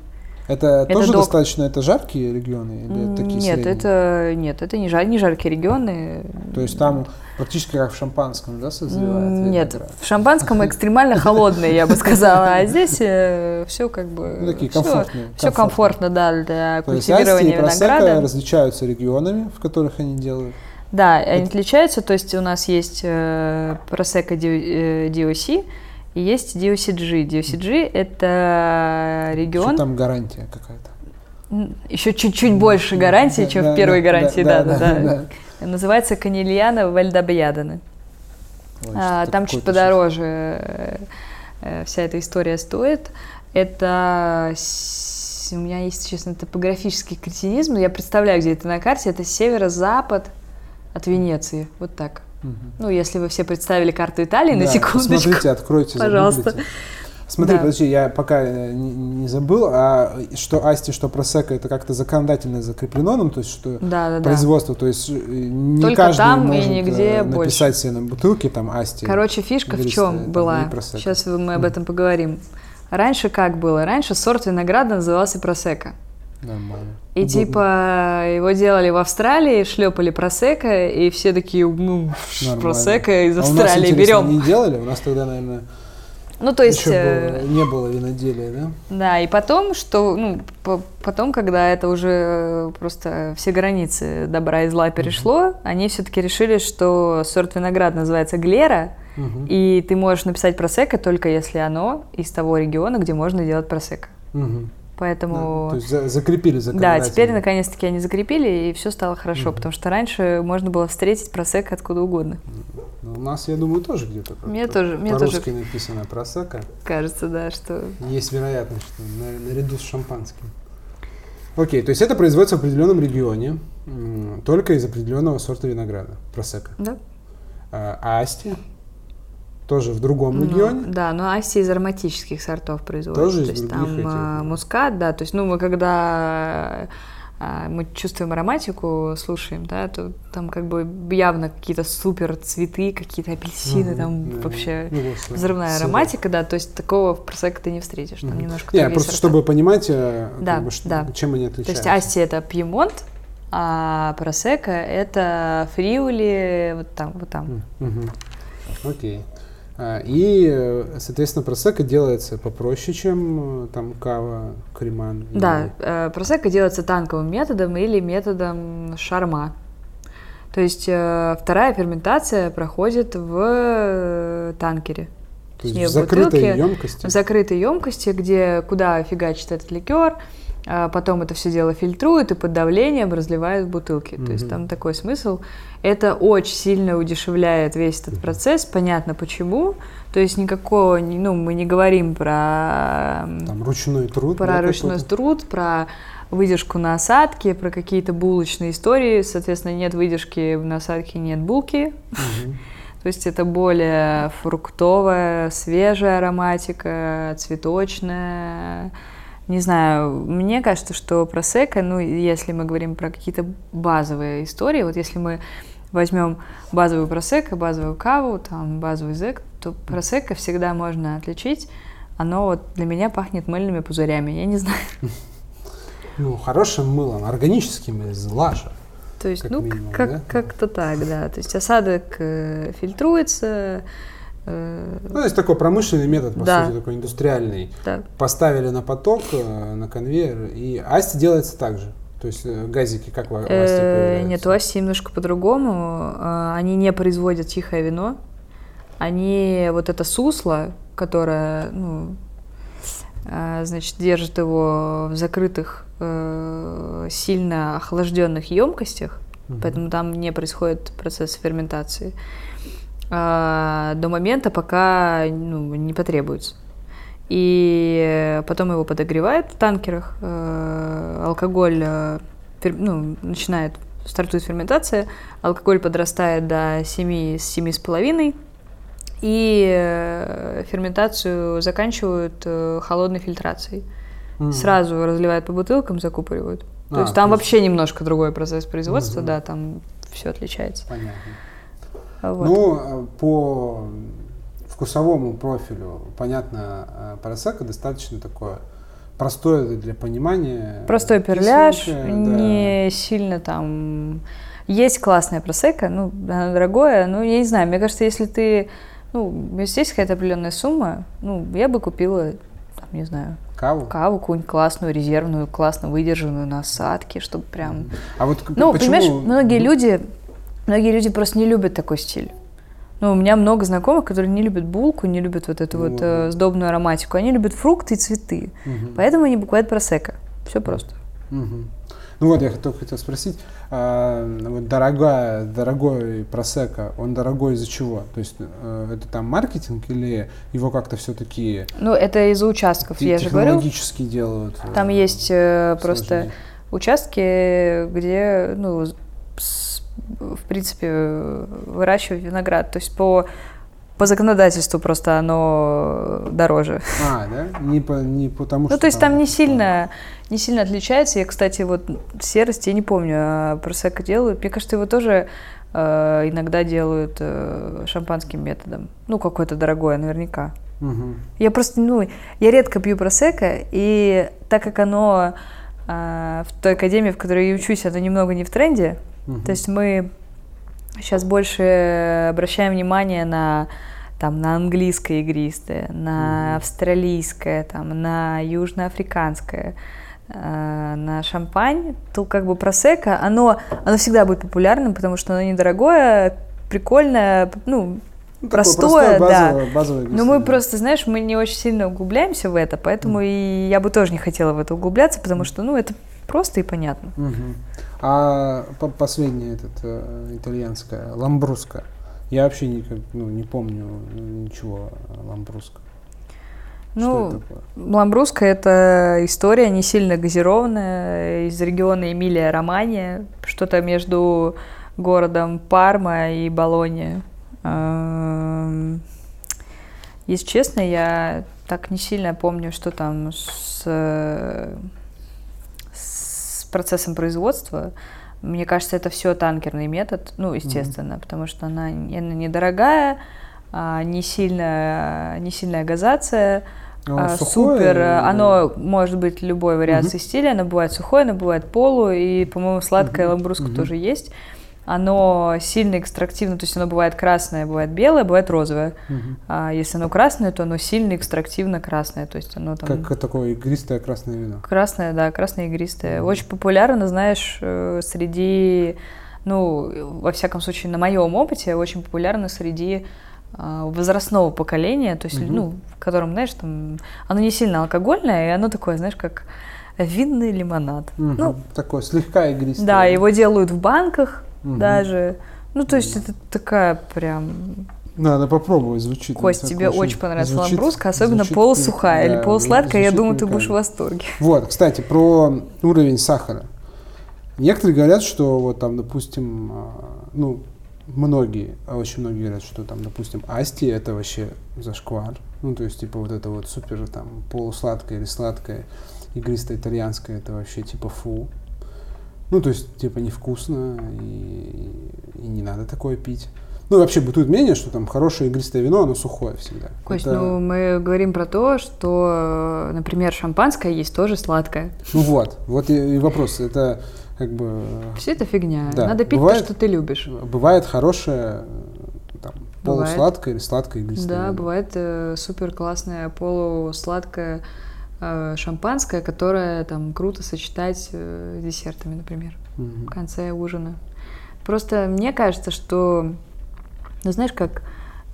Это, это тоже док. достаточно, это жаркие регионы или это такие Нет, средние? это нет, это не, жар, не жаркие регионы. То есть там практически как в шампанском, да, созревает? Нет, виноград? в шампанском <laughs> экстремально холодные, я бы сказала, а здесь все как бы... Ну, такие комфортные. Все комфортно, да, для То культивирования винограда. различаются регионами, в которых они делают. Да, они отличаются, то есть у нас есть э, Prosecco э, DOC и есть DOCG. DOCG это Что регион, там гарантия какая-то? еще чуть-чуть больше гарантий, Да, чем да, в первой да, гарантии, да, да, да, да, да. Называется Канильяна Вальдабьяданы. Ой, А, Там чуть подороже э, э, вся эта история стоит. Это у меня есть, честно, топографический кретинизм, но я представляю, где это на карте. Это северо-запад от Венеции. Вот так. Ну, если вы все представили карту Италии, на Да, секундочку. Смотрите, откройте, Пожалуйста. загуглите. Смотри, Да. подожди, я пока э, не, не забыл, а что Асти, что Просека, это как-то законодательно закреплено, ну, то есть что Да, да, да. производство, то есть э, не Только каждый там и может нигде э, больше. написать себе на бутылке там Асти. Короче, фишка в чем там, была? и. Сейчас мы об этом поговорим. Раньше как было? Раньше сорт винограда назывался просека. Нормально. И Удобно. типа его делали в Австралии, шлепали просека, и все такие, ну, Нормально. просека из А у нас, Австралии берем. не делали? У нас тогда, наверное, Ну, то есть, еще э, было- не было виноделия, да? да, и потом, что, ну, по- потом, когда это уже э, просто все границы добра и зла перешло, они все-таки решили, что сорт винограда называется глера, Мгм. и ты можешь написать просека только если оно из того региона, где можно делать просека. Мгм. Поэтому... Да, то есть за- закрепили Да, теперь наконец-таки они закрепили, и все стало хорошо, потому что раньше можно было встретить просека откуда угодно. Ну, У нас, я думаю, тоже где-то Мне тоже- мне тоже. написано просека. Кажется, да, что... Есть вероятность, что на- наряду с шампанским. Окей, то есть это производится в определенном регионе, только из определенного сорта винограда, просека. Да? А а асти тоже в другом Ну, регионе. да, но асти из ароматических сортов производится. Тоже из то есть других там этих, а, мускат, да, то есть, ну, мы когда а, мы чувствуем ароматику, слушаем, да, то там как бы явно какие-то супер цветы, какие-то апельсины, Мгм, там да. вообще Ну, взрывная сырой. ароматика, да, то есть такого в просека ты не встретишь, там Мгм. немножко Не, просто сорта. чтобы понимать, э, как Да, бы, что- да. чем они То отличаются. есть асти это пьемонт, а просека это фриули вот там, вот там. Мгм. Окей. А, И, э, соответственно, просека делается попроще, чем э, там кава, креман. Да, э, просека делается танковым методом или методом шарма. То есть э, вторая ферментация проходит в танкере. То есть в закрытой емкости. В закрытой емкости, где куда фигачит этот ликер, а потом это все дело фильтруют и под давлением разливают в бутылки. То есть там такой смысл. Это очень сильно удешевляет весь этот процесс, понятно почему. То есть никакого, ну, мы не говорим про Там ручной труд. про да, ручной труд, про выдержку на осадке, про какие-то булочные истории. Соответственно, нет выдержки в насадке, нет булки. <laughs> То есть это более фруктовая, свежая ароматика, цветочная. Не знаю, мне кажется, что просека, ну, если мы говорим про какие-то базовые истории, вот если мы возьмем базовую просека, базовую каву, там, базовый зек, то просека всегда можно отличить. Оно вот для меня пахнет мыльными пузырями, я не знаю. <laughs> Ну, хорошим мылом, органическим из лажа. То есть, Как ну, минимум, как, да? как-то так, да. То есть осадок э, фильтруется, Ну, то есть такой промышленный метод, по Да. сути, такой индустриальный. да, Поставили на поток, э, на конвейер, и асти делается так же. То есть э, газики как в Асти Э, появляются? Нет, у Асти немножко по-другому. Э, Они не производят тихое вино. Они вот это сусло, которое, ну, э, значит, держит его в закрытых, э, сильно охлажденных емкостях, Мгм. поэтому там не происходит процесс ферментации до момента, пока ну, не потребуется. И потом его подогревают в танкерах, э, алкоголь э, ну, начинает, стартует ферментация, алкоголь подрастает до 7, с 7,5, и э, ферментацию заканчивают холодной фильтрацией. Мгм. Сразу разливают по бутылкам, закупоривают. То А, есть там то есть- вообще немножко другой процесс производства, Мгм. да, там все отличается. Понятно. Вот. Ну, э, по вкусовому профилю, понятно, э, просека достаточно такое простое для понимания. Простой перляж, да. не сильно там... Есть классная просека, ну, она дорогое, ну, я не знаю, мне кажется, если ты... Ну, если есть какая-то определенная сумма, ну, я бы купила, там, не знаю, Каву? каву какую-нибудь классную, резервную, классно выдержанную на осадке, чтобы прям... А вот Ну, почему... понимаешь, многие люди, многие люди просто не любят такой стиль. Ну, у меня много знакомых, которые не любят булку, не любят вот эту Ну, вот да. э, сдобную ароматику. Они любят фрукты и цветы. Мгм. Поэтому они покупают просека. Все просто. Мгм. Ну вот, я только хотел спросить, а, вот дорогая, дорогой просека, он дорогой из-за чего? То есть э, это там маркетинг или его как-то все-таки Ну, это из-за участков, я же говорю. технологически делают? э, Там есть э, просто участки, где, ну, с- в принципе, э, выращивают виноград. То есть по, по законодательству просто оно дороже. А, да? Не, по, не потому что... Ну, то есть там не типа, сильно, не сильно отличается. Я, кстати, вот серость, я не помню, а просека делают. Мне кажется, его тоже э, иногда делают э, шампанским методом. Ну, какое-то дорогое, наверняка. мгм. Я просто, ну, я редко пью просека, и так как оно а, в той академии, в которой я учусь, оно немного не в тренде, То есть мы сейчас больше обращаем внимание на там на английское игристое, на австралийское, там, на южноафриканское, э, на шампань, то как бы просека, оно, оно всегда будет популярным, потому что оно недорогое, прикольное, ну, Ну, такое простое, да. базовое, базовое но мы просто, знаешь, мы не очень сильно углубляемся в это, поэтому и я бы тоже не хотела в это углубляться, потому что, ну, это просто и понятно. Мгм. А по- последнее этот э, итальянское, ламбруска. Я вообще никак, ну, не помню ничего о ламбруска. Ну, это? Ламбруска – это история не сильно газированная, из региона Эмилия-Романья, что-то между городом Парма и Болонья. Эм, Если честно, я так не сильно помню, что там э, с процессом производства. Мне кажется, это все танкерный метод, ну, естественно, потому что она, она недорогая, а, не сильная, не сильная газация, Ну, а, сухое супер. или- Оно может быть любой вариации стиля. Оно бывает сухое, оно бывает полу. И, по-моему, сладкое Мгм, ламбруска мгм. тоже есть. Оно сильно экстрактивно, то есть оно бывает красное, бывает белое, бывает розовое. Мгм. А если оно красное, то оно сильно экстрактивно красное. То есть оно там Как такое игристое красное вино. красное, да, красное игристое. Мгм. Очень популярно, знаешь, э, среди, ну, во всяком случае, на моем опыте, очень популярно среди а, возрастного поколения, то есть, Мгм. ну, в котором, знаешь, там, оно не сильно алкогольное, и оно такое, знаешь, как винный лимонад. Мгм. Ну, Такое слегка игристое. да, его делают в банках Мгм. даже. Ну, то есть, это такая прям... Надо попробовать, звучит. Кость, тебе очень понравится звучит- ламбруска, особенно звучит полусухая прик- или да, полусладкая, я думаю, ты будешь в восторге. Вот, кстати, про уровень сахара. Некоторые говорят, что вот там, допустим, а, ну, многие, а очень многие говорят, что там, допустим, асти это вообще зашквар. Ну, то есть, типа, вот это вот супер там полусладкое или сладкое, игристое итальянское, это вообще типа фу. Ну, то есть, типа, невкусно и, и не надо такое пить. Ну, вообще бытует мнение, что там хорошее игристое вино, оно сухое всегда. Кость, Это- ну мы говорим про то, что, например, шампанское есть тоже сладкое. Ну вот, вот и, и вопрос. Это как бы Все это фигня. Да, Надо пить бывает- то, что ты любишь. бывает хорошее там, Бывает. полусладкое или сладкое игристое. Да, вино. бывает э, супер классное полусладкое шампанское, которое там круто сочетать э, с десертами, например, Мгм. в конце ужина. Просто мне кажется, что, ну знаешь, как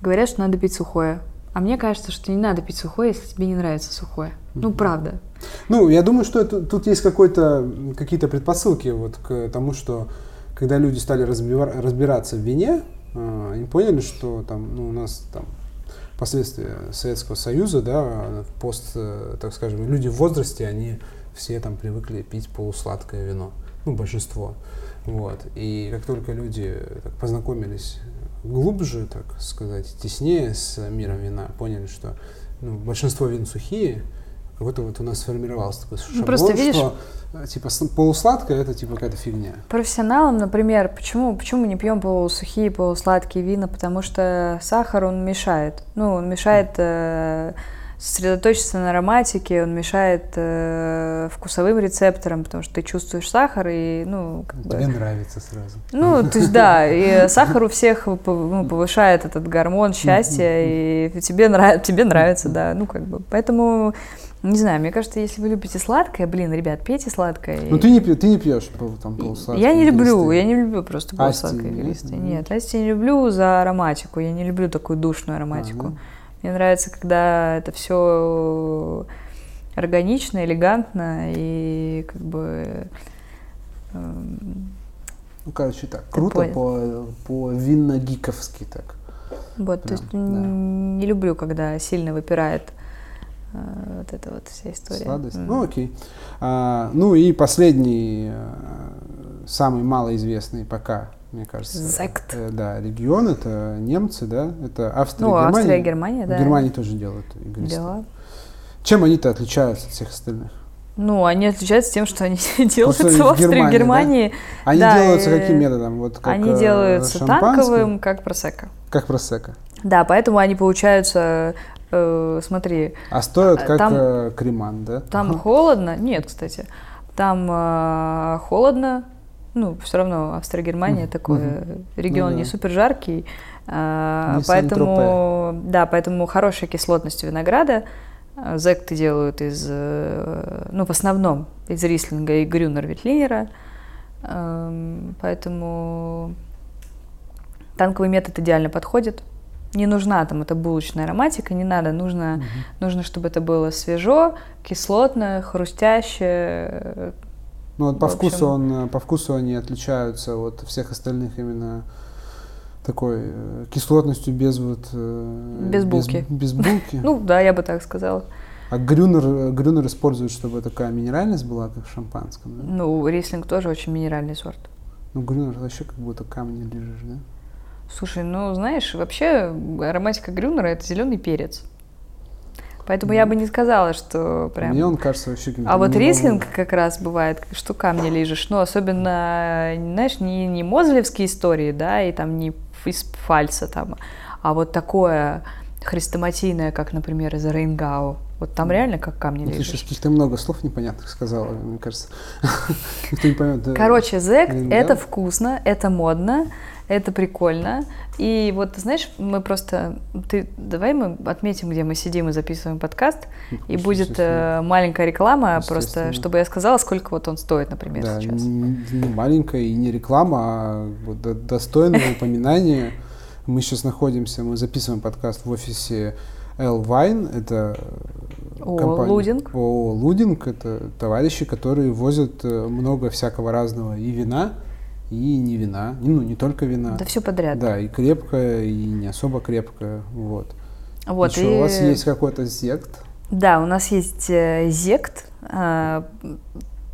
говорят, что надо пить сухое. А мне кажется, что не надо пить сухое, если тебе не нравится сухое. Ну, Мгм. правда. Ну, я думаю, что это- тут есть какой-то, какие-то предпосылки вот к тому, что когда люди стали разбива- разбираться в вине, э, они поняли, что там, ну, у нас там последствия Советского Союза, да, пост, э, так скажем, люди в возрасте, они все там привыкли пить полусладкое вино, ну, большинство. Вот. И как только люди так познакомились глубже, так сказать, теснее с миром вина, поняли, что ну, большинство вин сухие, какой-то вот у нас сформировался такой шаблон, Ну, просто видишь- что э, типа полусладкое это типа какая-то фигня. Профессионалам, например, почему, почему мы не пьем полусухие, полусладкие вина? Потому что сахар, он мешает. Ну, он мешает э, сосредоточиться на ароматике, он мешает э, вкусовым рецепторам, потому что ты чувствуешь сахар и, ну, как бы... Тебе нравится сразу. Ну, то есть, да, и сахар у всех пов- ну, повышает этот гормон счастья, и тебе, нрав- тебе нравится, да, ну, как бы, поэтому, не знаю, мне кажется, если вы любите сладкое, блин, ребят, пейте сладкое. Ну ты не, ты не пьешь там полусладкое. Я не люблю, я не люблю просто Асти, полусладкое нет? игристое. Мгм. Нет, асти не люблю за ароматику, я не люблю такую душную ароматику. Ага. Мне нравится, когда это все органично, элегантно и как бы... эм, Ну, короче, так, круто понял. по, по винно-гиковски так. Вот, то Прям, есть да. не люблю, когда сильно выпирает вот эта вот вся история. Сладость. М. Ну, окей. А, ну и последний, э, самый малоизвестный пока, мне кажется. Зект. э, да, регион, это немцы, да? Это Австрия, Ну, Германия. Австрия, Германия, да. В Германии тоже делают игристое. Да. Чем они-то отличаются от всех остальных? Ну, они отличаются тем, что они <laughs> <laughs> делаются в в Австрии, Германии, да? Они Да, делаются э, каким методом? Вот как, они э, делаются танковым, как просека. Как просека. Да, поэтому они получаются, э, смотри, А стоят А, как там- э, креман, да? там холодно. Нет, кстати, там э, холодно. Ну, все равно Австро-Германия Мгм, такой мгм. регион Ну не супер жаркий, э, Не поэтому да, поэтому хорошая кислотность винограда. Э, Зекты делают из, э, ну, в основном из рислинга и грюнер ветлинера, Эм, поэтому танковый метод идеально подходит. Не нужна там эта булочная ароматика, не надо, нужно, Мгм. нужно, чтобы это было свежо, кислотно, хрустяще. Ну вот по В вкусу общем- он, э, по вкусу они отличаются от всех остальных именно такой э, кислотностью без вот э, Без булки. без, <laughs> булки. Ну да, я бы так сказала. А грюнер, грюнер используют, чтобы такая минеральность была, как в шампанском, да? Ну, рислинг тоже очень минеральный сорт. Ну грюнер вообще как будто камни лежишь, да? Слушай, ну знаешь, вообще ароматика грюнера это зеленый перец. Поэтому я бы не сказала, что прям. Мне он кажется вообще А вот рислинг как раз бывает, что камни лежишь. Ну, особенно, знаешь, не, не мозлевские истории, да, и там не из фальса там, а вот такое хрестоматийное, как, например, из Рейнгау. Вот там реально как камни Ну, ты сейчас лежишь. каких-то много слов непонятных сказала, мне кажется. <laughs> Никто не поймет. да. Короче, Рейнгау. это вкусно, это модно, это прикольно. И вот, знаешь, мы просто... Ты, давай мы отметим, где мы сидим и записываем подкаст, и будет э, маленькая реклама, просто, чтобы я сказала, сколько вот он стоит, например, Да, сейчас. не маленькая и не реклама, а вот достойное упоминание. Мы сейчас находимся, мы записываем подкаст в офисе L Wine, это ООО компания- «Лудинг». ООО «Лудинг», это товарищи, которые возят э, много всякого разного и вина, и не вина, и, ну, не только вина. Да все подряд. Да, и крепкое, и не особо крепкое, вот. Вот, Еще и- у вас есть какой-то зект, Да, у нас есть э, зект,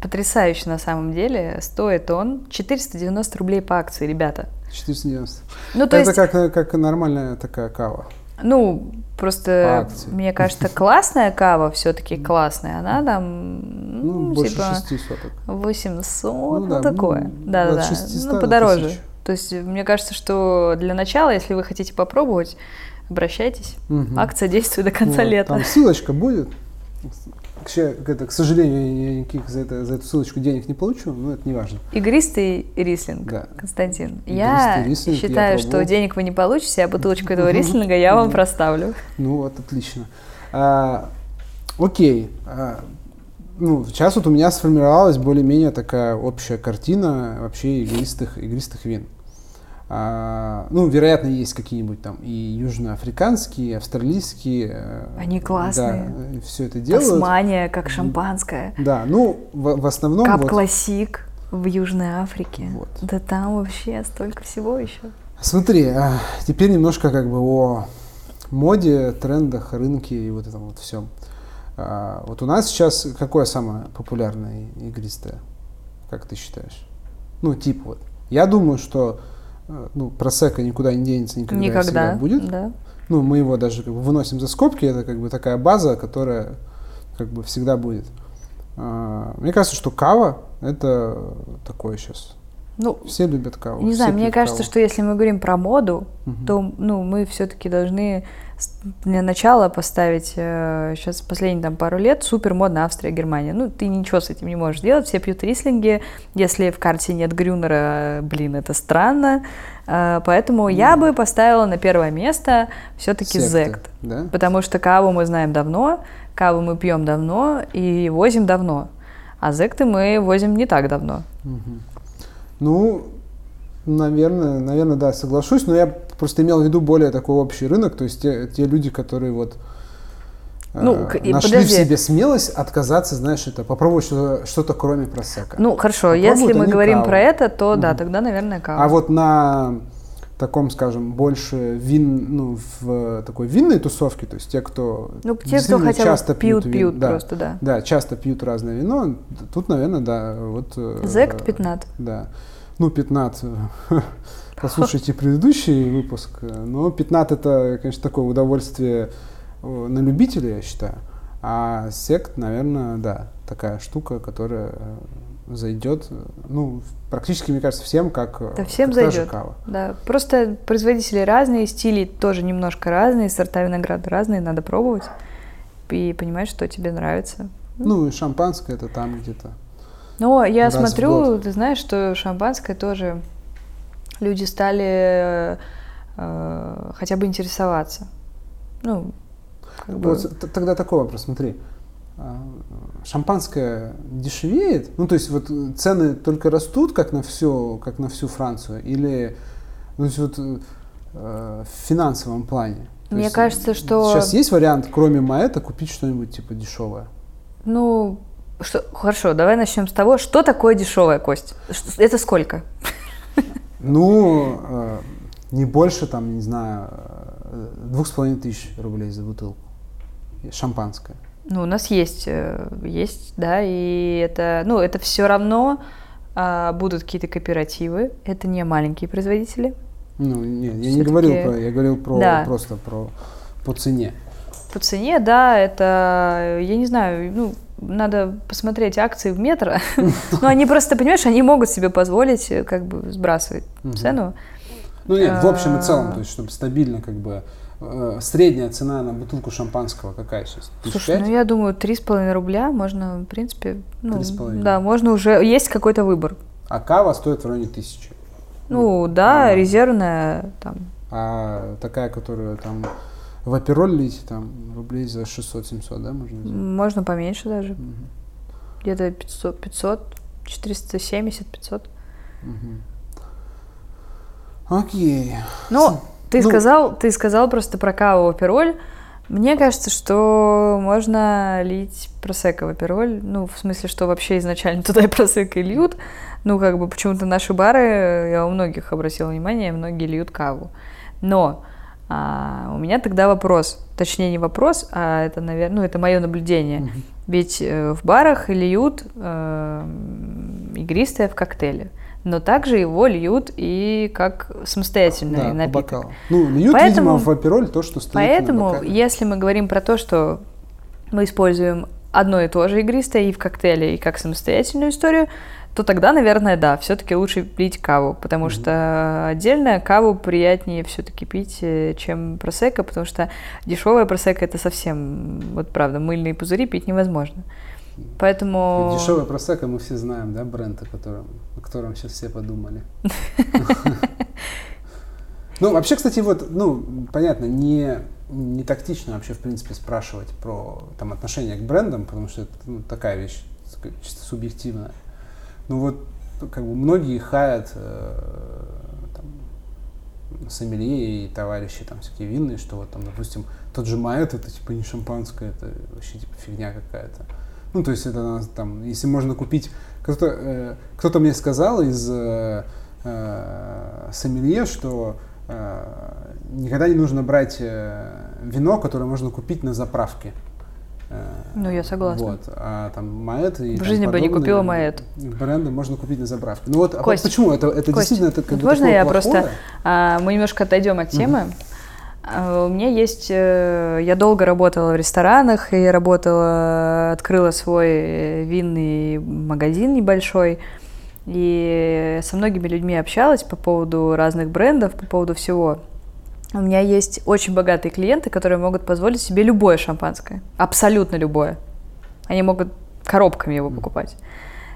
потрясающий на самом деле, стоит он 490 рублей по акции, ребята. 490. Ну, то это есть, как, э, как нормальная такая кава. Ну, просто, мне кажется, классная кава все-таки классная, она там, Ну, ну, больше типа 6 соток. 800, Ну ну, да, такое, ну, от 600 ну, до подороже. 1000. То есть, мне кажется, что для начала, если вы хотите попробовать, обращайтесь. Мгм. Акция действует до конца Вот, лета. Там ссылочка будет. К, это, к сожалению, я никаких за, это, за эту ссылочку денег не получу, но это не важно. Игристый рислинг, Да. Константин. Игристый я рислинг, я считаю, что пробовал. денег вы не получите, а бутылочку этого <laughs> рислинга я вам проставлю. Ну вот, отлично. А, Окей. А, ну, сейчас вот у меня сформировалась более-менее такая общая картина вообще игристых, игристых вин. А, ну, вероятно, есть какие-нибудь там и южноафриканские, и австралийские. э, Они классные. Да, все это делают. Тасмания, как шампанское. Да, ну, в, в основном... Кап вот- Классик в Южной Африке. Вот. Да там вообще столько всего еще. Смотри, а, теперь немножко как бы о моде, трендах, рынке и вот этом вот всем. Вот у нас сейчас какое самое популярное игристое, как ты считаешь? Ну, типа вот. Я думаю, что ну, просека никуда не денется, никогда, и всегда Никогда. будет. Да. Ну, мы его даже как бы выносим за скобки, это как бы такая база, которая как бы всегда будет. А, Мне кажется, что кава это такое сейчас. Ну, Все любят каву. не знаю, мне кажется, каву. что если мы говорим про моду, Мгм. то ну, мы все-таки должны для начала поставить сейчас последние там пару лет супер модно Австрия, Германия. Ну, ты ничего с этим не можешь делать, все пьют рислинги. Если в карте нет Грюнера, блин, это странно. Э, Поэтому я бы поставила на первое место все-таки Зект. Да? Потому что каву мы знаем давно, каву мы пьем давно и возим давно. А зекты мы возим не так давно. Мгм. Ну, наверное, наверное, да, соглашусь, но я просто имел в виду более такой общий рынок, то есть те, те люди, которые вот э, Ну, и нашли подожди. в себе смелость отказаться, знаешь, это попробовать что-то, что-то кроме просека. Ну, хорошо, Попробуют если мы говорим каву. про это, то да, Мгм. тогда, наверное, кава. А вот на таком, скажем, больше вин, ну, в такой винной тусовке, то есть те, кто ну, те, кто хотя часто пьют, вин, пьют да, просто, да. да, часто пьют разное вино, тут, наверное, да, вот... э, Зект 15. Да. Ну, 15. <laughs> Послушайте предыдущий выпуск. Но 15 это, конечно, такое удовольствие э, на любителя, я считаю. А сект, наверное, да, такая штука, которая э, зайдет, э, ну, практически, мне кажется, всем, как, э, Да всем как зайдет. кава. Да, просто производители разные, стили тоже немножко разные, сорта винограда разные, надо пробовать и понимать, что тебе нравится. Ну, и шампанское это там где-то. Но я Раз смотрю, ты знаешь, что шампанское тоже люди стали э, хотя бы интересоваться. Ну, как бы- Вот т- тогда такой вопрос, смотри. Шампанское дешевеет? Ну, то есть вот цены только растут, как на все, как на всю Францию, или ну, то есть вот э, в финансовом плане? То Мне есть, кажется, что- сейчас есть вариант, кроме Маэта, купить что-нибудь типа дешевое. Ну, что, хорошо, давай начнем с того, что такое дешевая кость. Это сколько? Ну, э, не больше там, не знаю, э, двух с половиной тысяч рублей за бутылку. Шампанское. Ну, у нас есть, э, есть, да, и это, ну, это все равно а, будут какие-то кооперативы, это не маленькие производители. Ну, нет, я не говорил про, я говорил про Да. просто про по цене. По цене, да, это, я не знаю, ну, надо посмотреть акции в метро. <laughs> Ну, они просто, понимаешь, они могут себе позволить э, как бы сбрасывать цену. Ну нет, в общем и целом, А. то есть, чтобы стабильно как бы средняя цена на бутылку шампанского какая сейчас? Слушай, ну я думаю, три с половиной рубля можно, в принципе, ну, 3,5. да, можно уже, есть какой-то выбор. А кава стоит в районе тысячи. Ну, да, нормально. резервная, там, А такая, которую там в апероль там рублей за 600-700, да, можно взять? можно поменьше даже, Мгм. где-то 500, 500, 470, 500. Мгм. Окей. Ну, ты Ну- сказал, ты сказал просто про каву апероль. Мне кажется, что можно лить просека в апероль. Ну, в смысле, что вообще изначально <laughs> туда и просека и льют. Ну, как бы почему-то наши бары, я у многих обратила внимание, многие льют каву. Но а, у меня тогда вопрос, точнее не вопрос, а это, наверное, ну, это мое наблюдение. Ведь э, в барах льют э, игристое в коктейле, но также его льют и как самостоятельный Да, по напиток. бокалу. Ну, льют, Поэтому- видимо, в апероль то, что стоит на Поэтому, бокале. если мы говорим про то, что мы используем одно и то же игристое и в коктейле, и как самостоятельную историю, то тогда, наверное, да, все-таки лучше пить каву, потому Мгм. что отдельно каву приятнее все-таки пить, э, чем просека, потому что дешевая просека это совсем, вот правда, мыльные пузыри пить невозможно. Поэтому... Дешевая просека, мы все знаем, да, бренд, о котором, о котором сейчас все подумали. <laughs> Ну, вообще, кстати, вот, ну, понятно, не не тактично вообще, в принципе, спрашивать про там, отношение к брендам, потому что это ну, такая вещь чисто субъективная. Ну вот, как бы многие хаят э, там, сомелье и товарищи там всякие винные, что вот там, допустим, тот же Маэт, это типа не шампанское, это вообще типа фигня какая-то. Ну, то есть это там, если можно купить... Кто-то э, кто мне сказал из э, э, сомелье, что э, никогда не нужно брать э, вино, которое можно купить на заправке. Э, ну, я согласна. Вот. А там Маэт и В жизни бы не купила Маэт. Бренды можно купить на заправке. Ну вот, а Кость, а почему? Это, это Кость, действительно это как можно я плохое? просто... А, мы немножко отойдем от темы. Угу. У меня есть... Э, я долго работала в ресторанах и работала... Открыла свой винный магазин небольшой. И со многими людьми общалась по поводу разных брендов, по поводу всего. У меня есть очень богатые клиенты, которые могут позволить себе любое шампанское. Абсолютно любое. Они могут коробками его покупать.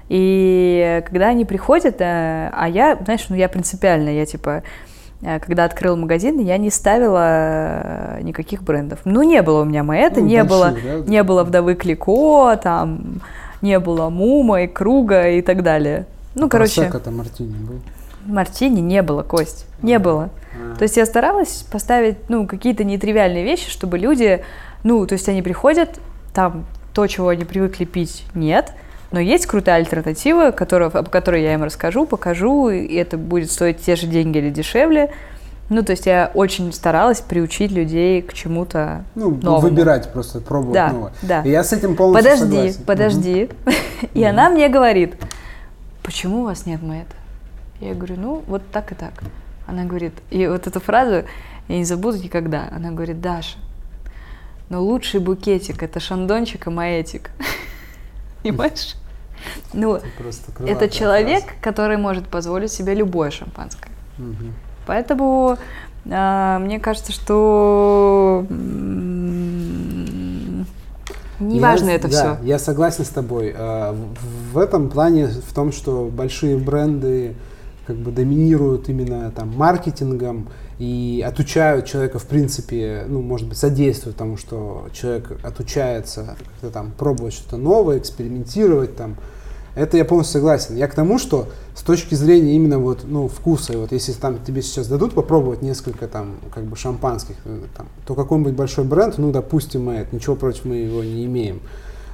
И когда они приходят, э, а я, знаешь, ну я принципиально, я типа, Э, когда открыл магазин, я не ставила э, никаких брендов. Ну, не было у меня Маэта, ну, не, большие, было, да? не было Вдовы Клико, там, не было Мума и Круга и так далее. Ну, короче... это Мартини был? Мартини не было, Кость, не а, было. А. То есть я старалась поставить, ну, какие-то нетривиальные вещи, чтобы люди, ну, то есть они приходят, там то, чего они привыкли пить, нет, но есть крутая альтернатива, которую, об которой я им расскажу, покажу, и это будет стоить те же деньги или дешевле. Ну, то есть я очень старалась приучить людей к чему-то ну, новому. выбирать просто, пробовать да, новое. Да. И я с этим полностью подожди, согласен. Подожди, подожди. <laughs> И она мне говорит, почему у вас нет мэта? Я говорю, ну, вот так и так. Она говорит, и вот эту фразу я не забуду никогда. Она говорит, Даша, но лучший букетик – это шандончик и маэтик. <laughs> Понимаешь? <laughs> Ну, это человек, который может позволить себе любое шампанское. Угу. Поэтому э, мне кажется, что неважно это да, все. Я согласен с тобой. А, в этом плане, в том, что большие бренды как бы доминируют именно там маркетингом и отучают человека, в принципе, ну, может быть, содействуют тому, что человек отучается как-то там пробовать что-то новое, экспериментировать там, это я полностью согласен. Я к тому, что с точки зрения именно вот, ну, вкуса, вот если там тебе сейчас дадут попробовать несколько там, как бы шампанских, э, там, то какой-нибудь большой бренд, ну, допустим, это, ничего против мы его не имеем.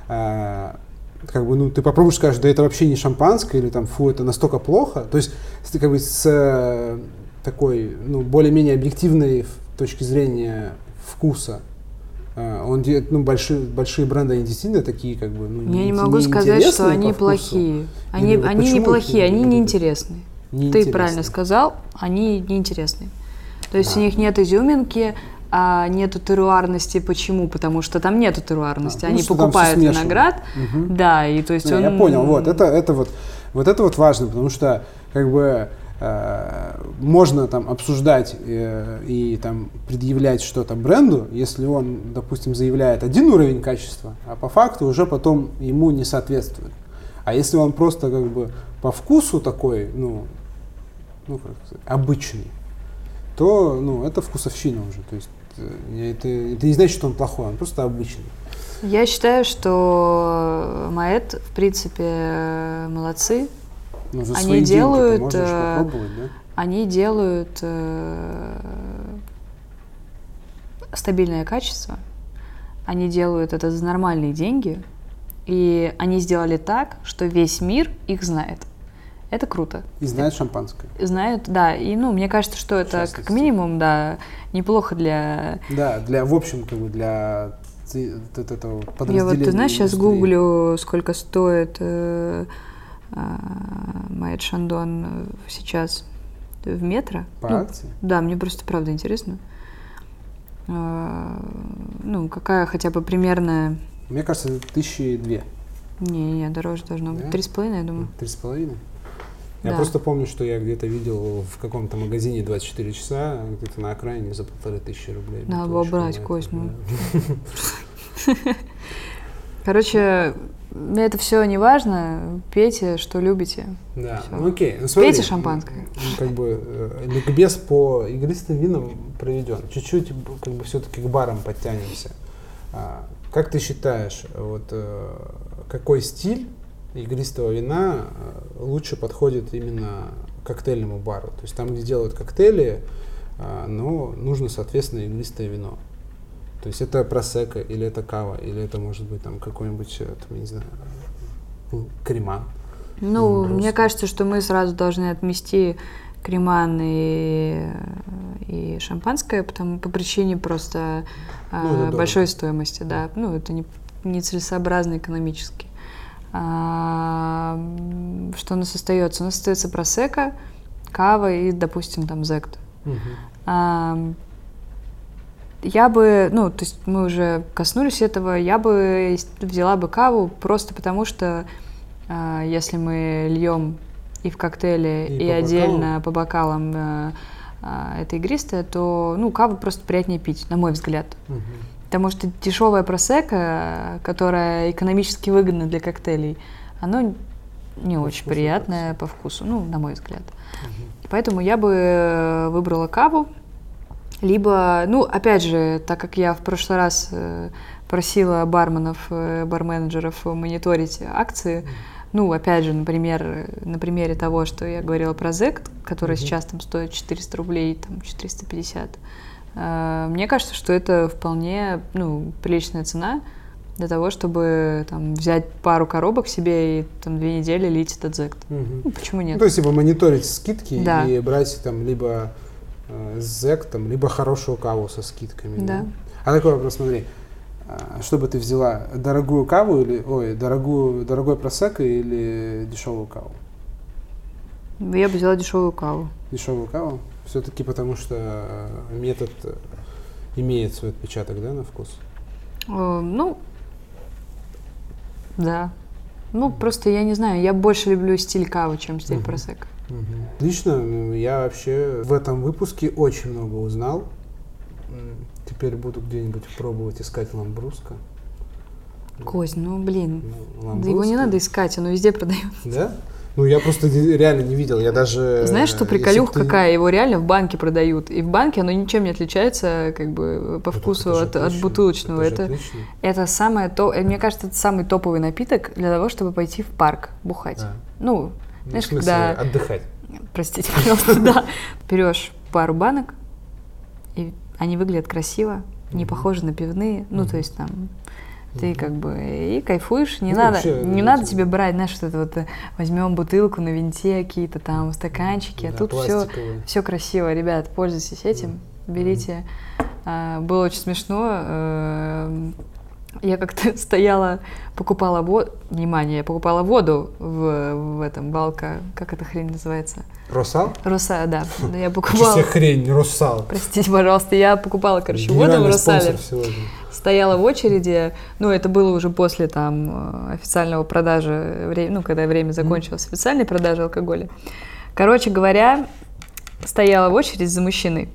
А, как бы, ну, ты попробуешь, скажешь, да это вообще не шампанское, или там, фу, это настолько плохо. То есть, как бы с э, такой, ну, более-менее объективной точки зрения вкуса, а, он ну, большие, большие бренды, они действительно такие, как бы, ну, Я не, не могу сказать, что они плохие. Они, Или, они не плохие, они неинтересные. Не Ты правильно сказал, они неинтересные. То есть да. у них нет изюминки, а нету теруарности. Почему? Потому что там нету теруарности. А, Они покупают виноград. Угу. Да, и то есть Не, он... Я понял, вот это, это вот, вот это вот важно, потому что как бы можно там обсуждать э, и там предъявлять что-то бренду, если он, допустим, заявляет один уровень качества, а по факту уже потом ему не соответствует. А если он просто как бы по вкусу такой, ну, ну как сказать, обычный, то ну, это вкусовщина уже. То есть э, это, это не значит, что он плохой, он просто обычный. Я считаю, что Маэт, в принципе, молодцы, ну, за они делают, э, да? они делают э, стабильное качество, они делают это за нормальные деньги, и они сделали так, что весь мир их знает. Это круто. И знают шампанское. Знают, да. И, ну, мне кажется, что это как минимум, да, неплохо для... Да, для, в общем, как бы для вот этого подразделения Я вот, ты знаешь, сейчас гуглю, сколько стоит э, Майет Шандон сейчас в метро. По ну, акции? Да, мне просто правда интересно. А, ну, какая хотя бы примерная... Мне кажется, тысячи две. Не-не, дороже должно быть. Три с половиной, я думаю. Три с половиной? Я да. просто помню, что я где-то видел в каком-то магазине 24 часа, где-то на окраине за полторы тысячи рублей. Надо было брать, Кость, ну. <laughs> Короче, это все не важно. Пейте, что любите. Да, ну окей. Ну, смотри, Пейте шампанское. Как бы э, ликбез по игристым винам проведен. Чуть-чуть как бы все-таки к барам подтянемся. А, Как ты считаешь, вот э, какой стиль игристого вина э, лучше подходит именно коктейльному бару? То есть там, где делают коктейли, а, но нужно, соответственно, игристое вино. То есть это просека, или это кава, или это может быть там какой-нибудь, э, там, я не знаю, ну, крема. Ну, М, мне просто. кажется, что мы сразу должны отмести креман и, и шампанское, потому по причине просто а, Ну, это дорого. большой стоимости, да. Ну, это не, нецелесообразно экономически. А, что у нас остается? У нас остается просека, кава и, допустим, там зект. Мгм. А, Я бы, ну, то есть мы уже коснулись этого, я бы взяла бы каву просто потому, что а, если мы льем и в коктейле, И и, по отдельно по бокалам а, а, это игристое, то, ну, каву просто приятнее пить, на мой взгляд. Мгм. Потому что дешевая просека, которая экономически выгодна для коктейлей, оно не По очень вкусу приятное по вкусу, ну, на мой взгляд. Мгм. Поэтому я бы э, выбрала каву, либо, ну, опять же, так как я в прошлый раз э, просила барменов, э, барменеджеров мониторить акции, ну, опять же, например, на примере того, что я говорила про зект, который Мгм. сейчас там стоит 400 рублей, там 450, э, мне кажется, что это вполне, ну, приличная цена для того, чтобы там взять пару коробок себе и там две недели лить этот зект. Мгм. Ну, почему Ну, нет? то есть, типа, мониторить скидки Да. и брать там либо э, зэк, там, либо хорошую каву со скидками. Да. А такой вопрос, смотри. а, Что бы ты взяла? Дорогую каву или, ой, дорогую, дорогой просека или дешевую каву? Я бы взяла дешевую каву. Дешевую каву? Все-таки потому что э, метод э, имеет свой отпечаток, да, на вкус? Э, Ну, да. Ну, просто я не знаю, я больше люблю стиль кавы, чем стиль Мгм. просека. Мгм. Лично я вообще в этом выпуске очень много узнал. Теперь буду где-нибудь пробовать искать ламбруско. Кость, ну блин. Ну, Да его не надо искать, оно везде продают. Да? Ну, я просто реально не видел. Я даже... Знаешь, что э, если приколюха ты- какая? Его реально в банке продают. И в банке оно ничем не отличается, как бы, по Ну, вкусу это же от, от бутылочного. Это, отлично. это самое то, э, мне кажется, это самый топовый напиток для того, чтобы пойти в парк бухать. Да. Ну, знаешь, в смысле, когда отдыхать. простите, пожалуйста, <laughs> да. Берешь пару банок, и они выглядят красиво, не похожи на пивные. Ну, то есть там ты как бы и кайфуешь, не Ну, надо, вообще, не ну, надо тебе брать, знаешь, что это вот э, возьмем бутылку на винте, какие-то там стаканчики, а Да, тут все, все красиво, ребят, пользуйтесь этим, берите. А, Было очень смешно. эм, Я как-то <laughs> стояла, покупала воду, внимание, я покупала воду в, в этом балка, как эта хрень называется? Росал? Руса, да. <laughs> Да, Я покупала. себе хрень, Росал. Простите, пожалуйста, я покупала, короче, воду в Росале. Стояла в очереди, ну, это было уже после там э, официального продажи, ну, когда время закончилось, официальной продажи алкоголя. Короче говоря, стояла в очередь за мужчиной.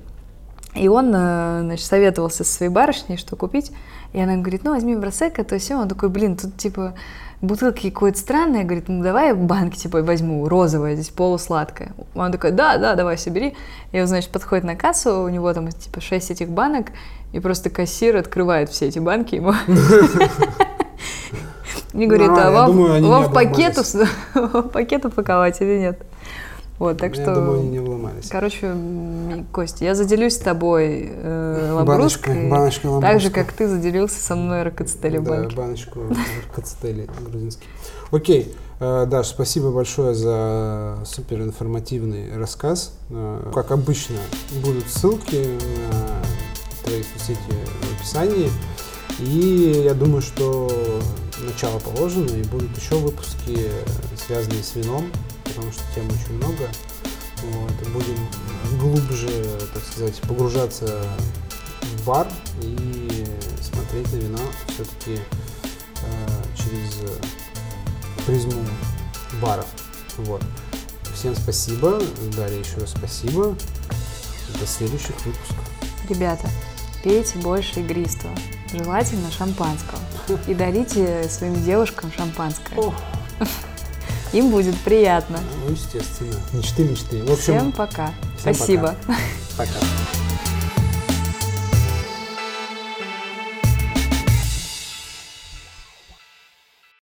И он, э, значит, советовался со своей барышней, что купить. И она ему говорит, ну, возьми бросека, то все. Он такой, блин, тут, типа, бутылки какое-то странное. Говорит, ну, давай в банке, типа, возьму, розовое, здесь полусладкое. Он такой, да, да, давай, все бери. И он, значит, подходит на кассу, у него там, типа, шесть этих банок, и просто кассир открывает все эти банки ему. <laughs> И говорит, а Нормально, я вам, думаю, они не вам в пакет, обломались. <laughs> в пакет упаковать или нет? Вот, так Я что... думаю, они не вломались. Короче, Костя, я заделюсь с тобой э, Баночка- ламбрусской, баночка так ламбруско. же, как ты заделился со мной ракоцетели в Да, банке. баночку кацетели грузинский. Окей, э, Даш, спасибо большое за супер информативный рассказ. Э, Как обычно, будут ссылки на твои соцсети в описании. И я думаю, что начало положено, и будут еще выпуски, э, связанные с вином, потому что тем очень много. Вот, и будем глубже, так сказать, погружаться в бар и смотреть на вино все-таки через э, призму баров. Вот. Всем спасибо. Дарья, еще раз спасибо. До следующих выпусков. Ребята, пейте больше игристого, желательно шампанского. и дарите своим девушкам шампанское. Им будет приятно. Ну, естественно. Мечты, мечты. В общем, всем пока. Всем Спасибо. Пока. пока.